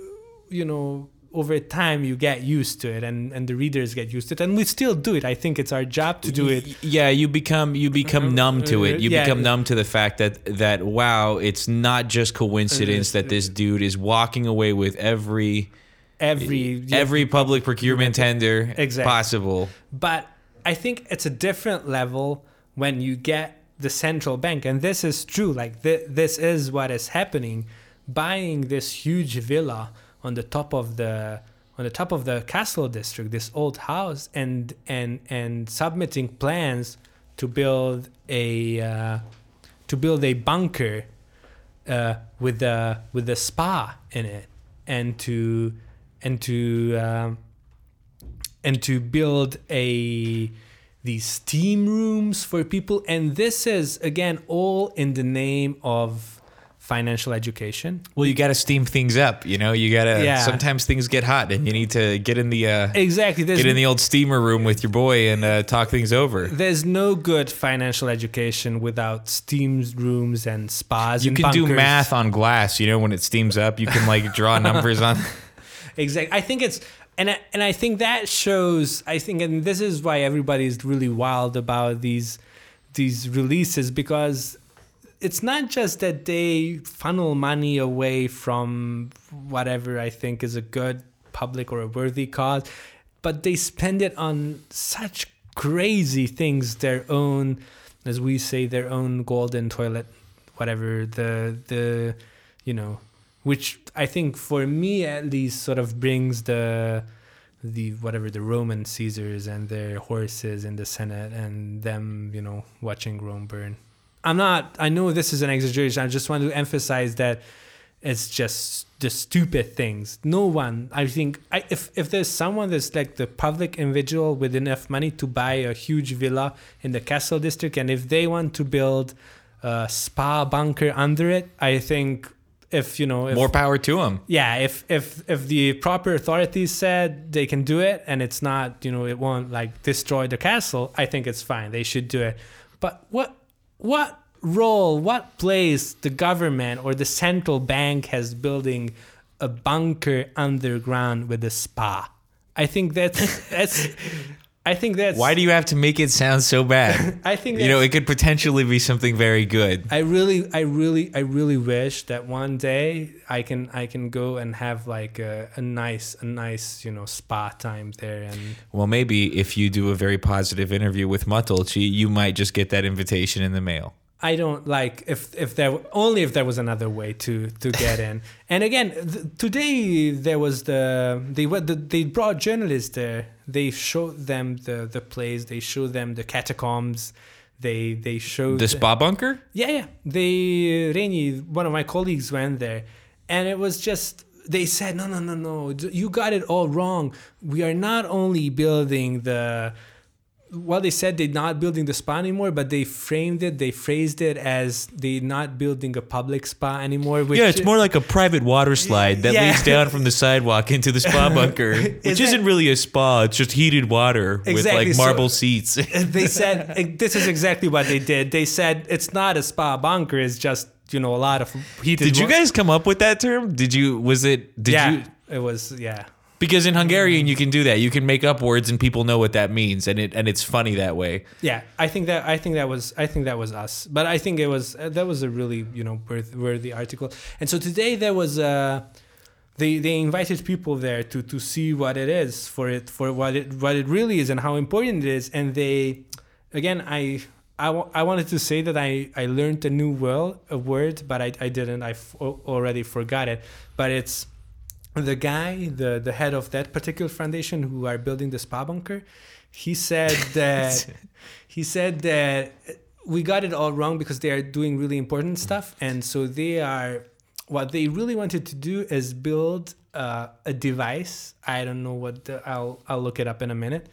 you know, over time you get used to it and, and the readers get used to it. And we still do it. I think it's our job to do it. Yeah, you become you become uh-huh. numb to it. You Yeah. become numb to the fact that that wow, it's not just coincidence that this uh-huh. dude is walking away with every Every every public procurement tender Exactly. possible. But I think it's a different level when you get the central bank, and this is true. Like th- this is what is happening. Buying this huge villa on the top of the on the top of the castle district, this old house, and and and submitting plans to build a uh, to build a bunker uh, with the with the spa in it, and to and to um, and to build a these steam rooms for people and this is again all in the name of financial education Well, you got to steam things up. You know, you got to. Yeah. Sometimes things get hot, and you need to get in the uh, exactly there's, get in the old steamer room with your boy and uh, talk things over. there's no good financial education without steam rooms and spas You and can do math on glass. You know, when it steams up, you can like draw numbers on. Exactly. I think it's and I, and I think that shows. I think and this is why everybody's really wild about these these releases because it's not just that they funnel money away from whatever I think is a good public or a worthy cause, but they spend it on such crazy things, their own, as we say, their own golden toilet, whatever the the, you know, which I think for me at least sort of brings the the whatever the Roman Caesars and their horses in the Senate and them, you know, watching Rome burn. I'm not. I know this is an exaggeration. I just want to emphasize that it's just the stupid things. No one. I think I, if if there's someone that's like the public individual with enough money to buy a huge villa in the castle district, and if they want to build a spa bunker under it, I think if you know if, More power to them. yeah if if if the proper authorities said they can do it and it's not you know it won't like destroy the castle i think it's fine. They should do it. But what what role what place the government or the central bank has building a bunker underground with a spa? I think that's that's i think that's Why do you have to make it sound so bad? i think you know, it could potentially be something very good. I really, I really, I really wish that one day I can, I can go and have like a, a nice, a nice, you know, spa time there. And Well, maybe if you do a very positive interview with Matolcsy, you might just get that invitation in the mail. I don't like if if there only if there was another way to to get in. And again, th- today there was the they were the, they brought journalists there. They showed them the the place. They showed them the catacombs. They they showed The spa bunker? Yeah, yeah. They Reni, one of my colleagues went there, and it was just they said, no, no, no, no, you got it all wrong. We are not only building the well, they said they're not building the spa anymore, but they framed it, they phrased it as they're not building a public spa anymore. Which Yeah, it's more like a private water slide that Yeah. leads down from the sidewalk into the spa bunker, which Is isn't that- really a spa. It's just heated water with Exactly, like so- marble seats. they said this is exactly what they did. They said it's not a spa bunker; it's just you know a lot of heated. Did you guys come up with that term? Did you? Was it? Did yeah, you? it was yeah. Because in Hungarian you can do that. You can make up words and people know what that means, and it and it's funny that way. Yeah, I think that I think that was I think that was us. But I think it was uh, that was a really you know worth, worthy article. And so today there was uh they they invited people there to to see what it is for it for what it what it really is and how important it is. And they again I. I, I wanted to say that I, I learned a new word, a word, but I, I didn't. I f- already forgot it. But it's the guy, the the head of that particular foundation who are building the spa bunker, he said that he said that we got it all wrong because they are doing really important stuff, and so they are. What they really wanted to do is build uh, a device. I don't know what the, I'll I'll look it up in a minute,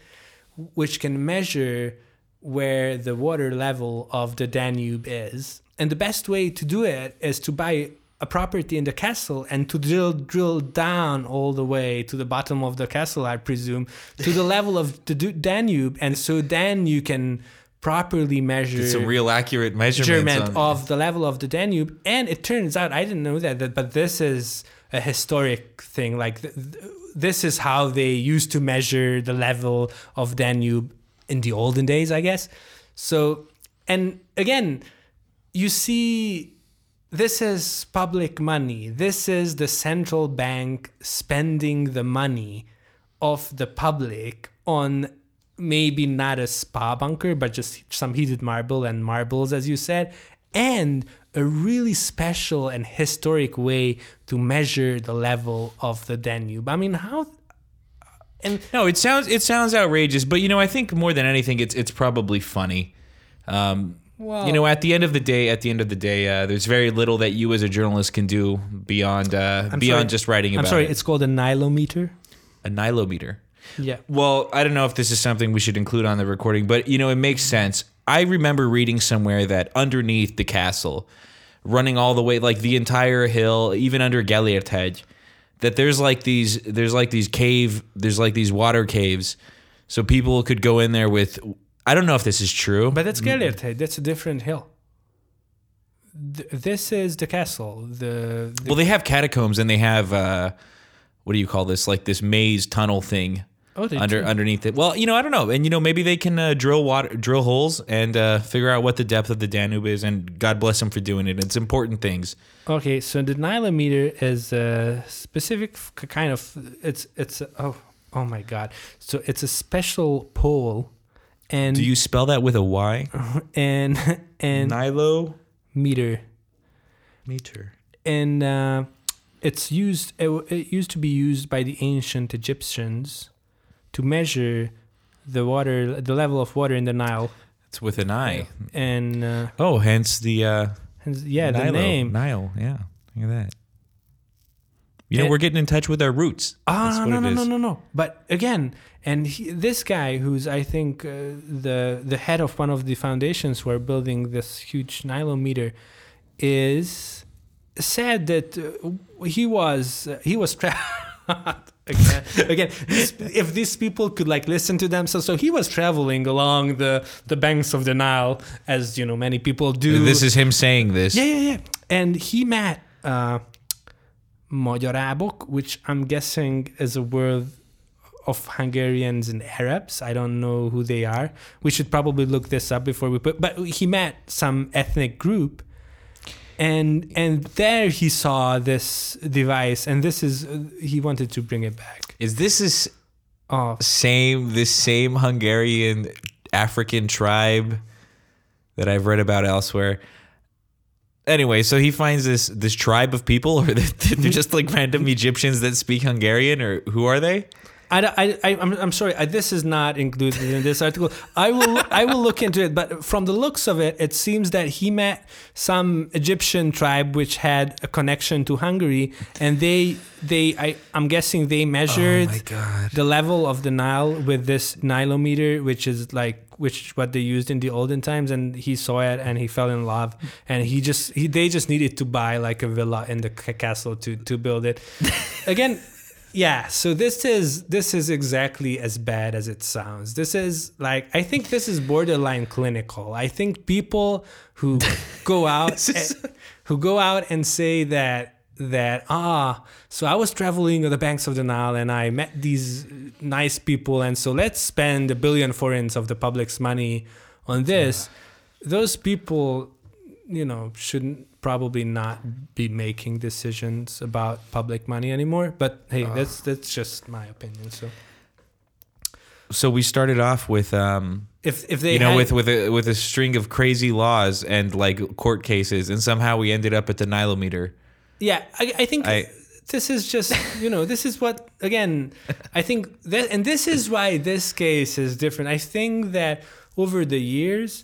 which can measure where the water level of the Danube is. And the best way to do it is to buy a property in the castle and to drill drill down all the way to the bottom of the castle, I presume, to the level of the Danube. And so then you can properly measure It's a real accurate measurement. of the level of the Danube. And it turns out I didn't know that, that but this is a historic thing. Like th- th- this is how they used to measure the level of Danube in the olden days, I guess. So, and again, you see, this is public money. This is the central bank spending the money of the public on maybe not a spa bunker, but just some heated marble and marbles, as you said, and a really special and historic way to measure the level of the Danube. I mean, how? And No, it sounds it sounds outrageous, but you know, I think more than anything, it's it's probably funny. Um, Well- you know, at the end of the day, at the end of the day, uh, there's very little that you as a journalist can do beyond uh, beyond sorry. just writing about. I'm sorry, it. it's called a nilometer. a nilometer. Yeah. Well, I don't know if this is something we should include on the recording, but you know, it makes sense. I remember reading somewhere that underneath the castle, running all the way like the entire hill, even under Gellérthegy, that there's like these there's like these cave there's like these water caves. So people could go in there with I don't know if this is true. But that's Gellérthegy. That's a different hill. Th- this is the castle. The, the well, they have catacombs and they have uh what do you call this? Like this maze tunnel thing Oh, they under do. underneath it. Well, you know, I don't know, and you know, maybe they can uh, drill water, drill holes, and uh, figure out what the depth of the Danube is. And God bless them for doing it. It's important things. Okay, so the nilometer is a specific kind of it's it's oh oh my god. So it's a special pole and Do you spell that with a Y? and and Nilo meter meter. and uh, it's used it, it used to be used by the ancient Egyptians to measure the water the level of water in the Nile It's with an I. and uh, Oh, hence the uh, hence- yeah the name Nile. Yeah, look at that. You know, And- we're getting in touch with our roots. Ah, what no, no, no, no, no. But again, and he, this guy, who's I think uh, the the head of one of the foundations who are building this huge nilometer, is said that uh, he was uh, he was tra- again, again if these people could like listen to them so so he was traveling along the the banks of the Nile as you know many people do This is him saying this. yeah, yeah, yeah. And he met uh, Magyarábok, which I'm guessing is a word of Hungarians and Arabs. I don't know who they are. We should probably look this up before we put. But he met some ethnic group, and and there he saw this device, and this is he wanted to bring it back. Is this is Oh, same this same Hungarian African tribe that I've read about elsewhere? Anyway, so he finds this this tribe of people, or they're just like random Egyptians that speak Hungarian, or who are they? I, I, I, I'm, I'm sorry. I, this is not included in this article. I will, I will look into it. But from the looks of it, it seems that he met some Egyptian tribe which had a connection to Hungary, and they, they, I, I'm guessing they measured Oh the level of the Nile with this nilometer, which is like which what they used in the olden times, and he saw it and he fell in love, and he just he they just needed to buy like a villa in the castle to to build it. Again, yeah. So this is this is exactly as bad as it sounds. This is like I think this is borderline clinical. I think people who go out is- and- who go out and say that that ah so i was traveling on the banks of the nile and i met these nice people and so let's spend a billion forints of the public's money on this those people you know shouldn't probably not be making decisions about public money anymore but hey that's that's just my opinion so So we started off with um, if if they you know, had- with with a with a string of crazy laws and like court cases, and somehow we ended up at the Nilometer. Yeah, I, I think I- this is just you know this is what again I think that and this is why this case is different. I think that over the years,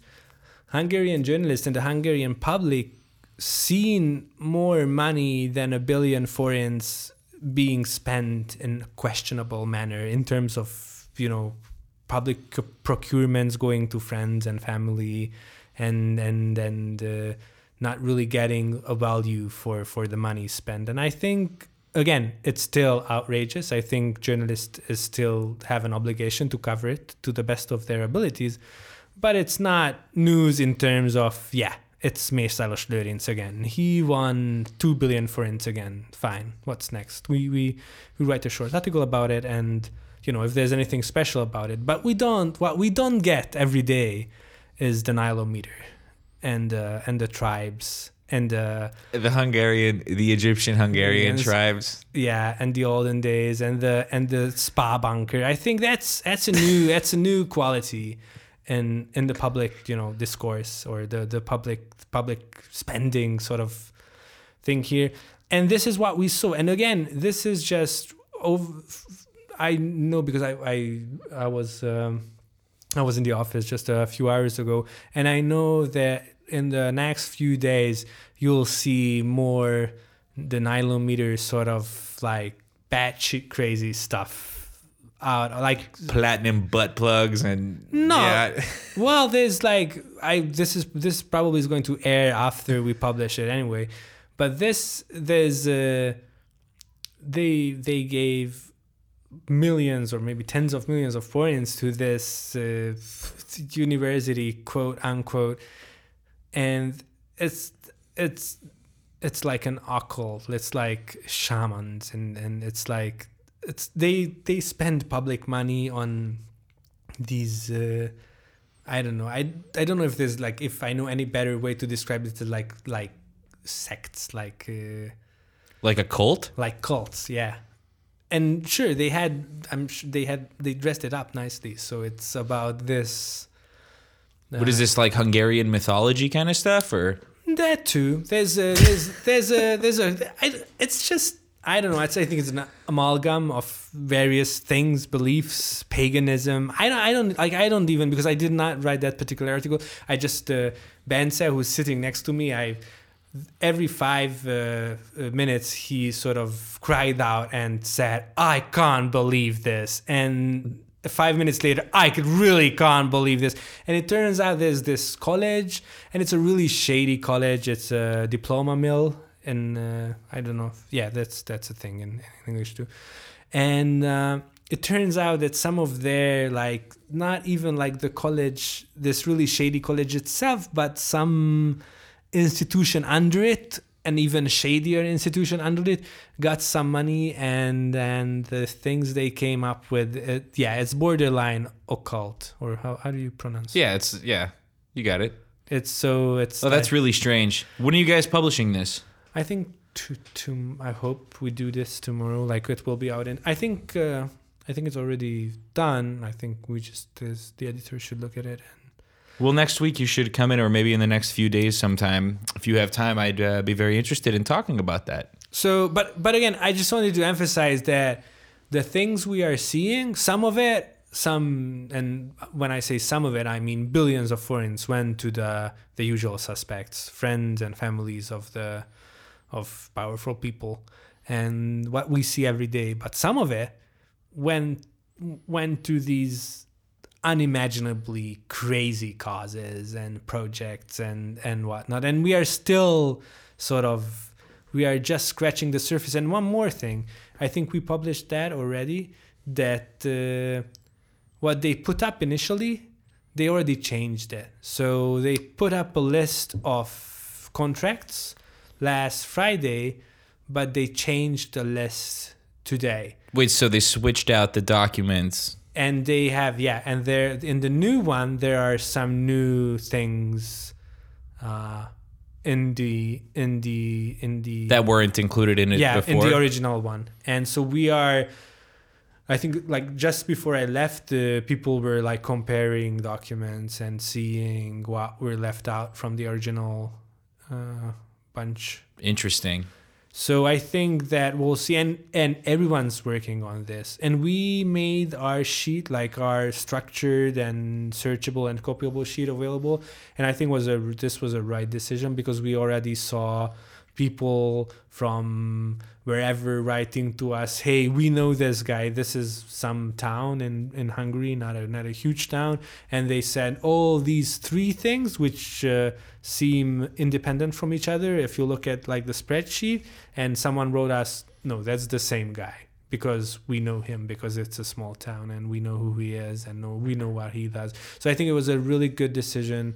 Hungarian journalists and the Hungarian public seen more money than a billion forints being spent in a questionable manner in terms of you know public procurements going to friends and family and and and uh, not really getting a value for for the money spent. And i think again it's still outrageous. I think journalists is still have an obligation to cover it to the best of their abilities. But it's not news in terms of yeah it's Mészáros Lőrinc again. He won two billion forints again. Fine. What's next? We we we write a short article about it, and you know if there's anything special about it. But we don't. What we don't get every day is the Nilometer, and uh, and the tribes, and uh, The Hungarian, the Egyptian Hungarian tribes. yeah, and the olden days, and the and the spa bunker. I think that's that's a new that's a new quality in in the public you know discourse or the the public public spending sort of thing here. And this is what we saw. And again, this is just over. I know because I I I was. Um, I was in the office just a few hours ago, and I know that in the next few days you'll see more the nilometer sort of like batshit crazy stuff out. Like, Platinum butt plugs and No. yeah. well, there's like I this is this probably is going to air after we publish it anyway, but this there's uh, they they gave millions or maybe tens of millions of forints to this uh, university quote unquote and it's it's it's like an occult it's like shamans and and it's like it's they they spend public money on these. Uh, I don't know. I I don't know if there's like if I know any better way to describe it. To like like sects, like uh, Like a cult? like cults. Yeah. And sure, they had. I'm sure they had. They dressed it up nicely. So it's about this. What is uh, this like Hungarian mythology kind of stuff or That too. There's a there's there's a there's a. I, it's just I don't know. I'd say I think it's an amalgam of various things, beliefs, paganism. I don't I don't like I don't even because I did not write that particular article. I just uh, who's sitting next to me. I every five uh, uh, minutes he sort of cried out and said, "I can't believe this," and five minutes later, I could really can't believe this. And it turns out there's this college, and it's a really shady college. It's a diploma mill, and uh, I don't know. If, yeah, that's that's a thing in, in English too. And uh, it turns out that some of their like not even like the college, this really shady college itself, but some institution under it an even shadier institution under it got some money and and the things they came up with it, yeah it's borderline occult or how, how do you pronounce it? Yeah, it's yeah. You got it. it's so it's Oh, that's like- really strange. When are you guys publishing this? I think to to i hope we do this tomorrow like it will be out in i think uh, i think it's already done i think we just the editor should look at it Well, next week you should come in, or maybe in the next few days sometime. If you have time, I'd uh, be very interested in talking about that. So, but but again, I just wanted to emphasize that the things we are seeing, some of it, some, and when I say some of it, I mean billions of forints went to the the usual suspects, friends and families of the of powerful people, and what we see every day. But some of it went went to these unimaginably crazy causes and projects and and whatnot. And we are still sort of we are just scratching the surface. And one more thing i think we published that already that uh, what they put up initially they already changed it. So they put up a list of contracts last friday but they changed the list today Wait, so they switched out the documents. and they have yeah and there in the new one there are some new things uh in the in the in the that weren't included in it yeah before. in the original one and so we are i think like just before i left uh, people were like comparing documents and seeing what were left out from the original uh, bunch Interesting. so I think that we'll see, and and everyone's working on this. And we made our sheet, like our structured and searchable and copyable sheet, available. And I think was a this was a right decision because we already saw people from wherever writing to us, "Hey, we know this guy. This is some town in in Hungary, not a not a huge town." And they said all these three things, which uh, seem independent from each other. If you look at like the spreadsheet, and someone wrote us, "No, that's the same guy." Because we know him, because it's a small town, and we know who he is, and know, we know what he does. So I think it was a really good decision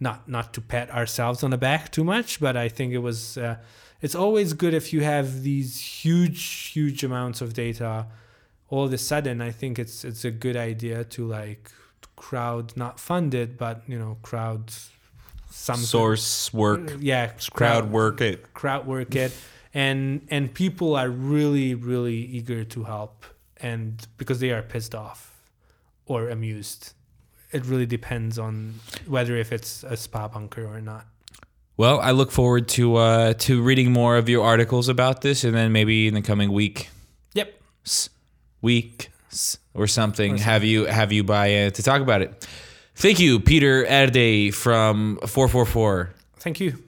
not not to pat ourselves on the back too much, but I think it was. Uh, it's always good if you have these huge, huge amounts of data. All of a sudden, I think it's it's a good idea to like crowd, not fund it, but you know, crowd some Source work, yeah, crowd work it. crowd work it, and and people are really, really eager to help, and because they are pissed off or amused. It really depends on whether if it's a spa bunker or not. Well, I look forward to uh, to reading more of your articles about this, and then maybe in the coming week, Yep. s- week s- or something, have you have you by uh, to talk about it. Thank you, Peter Erde from four four four. Thank you.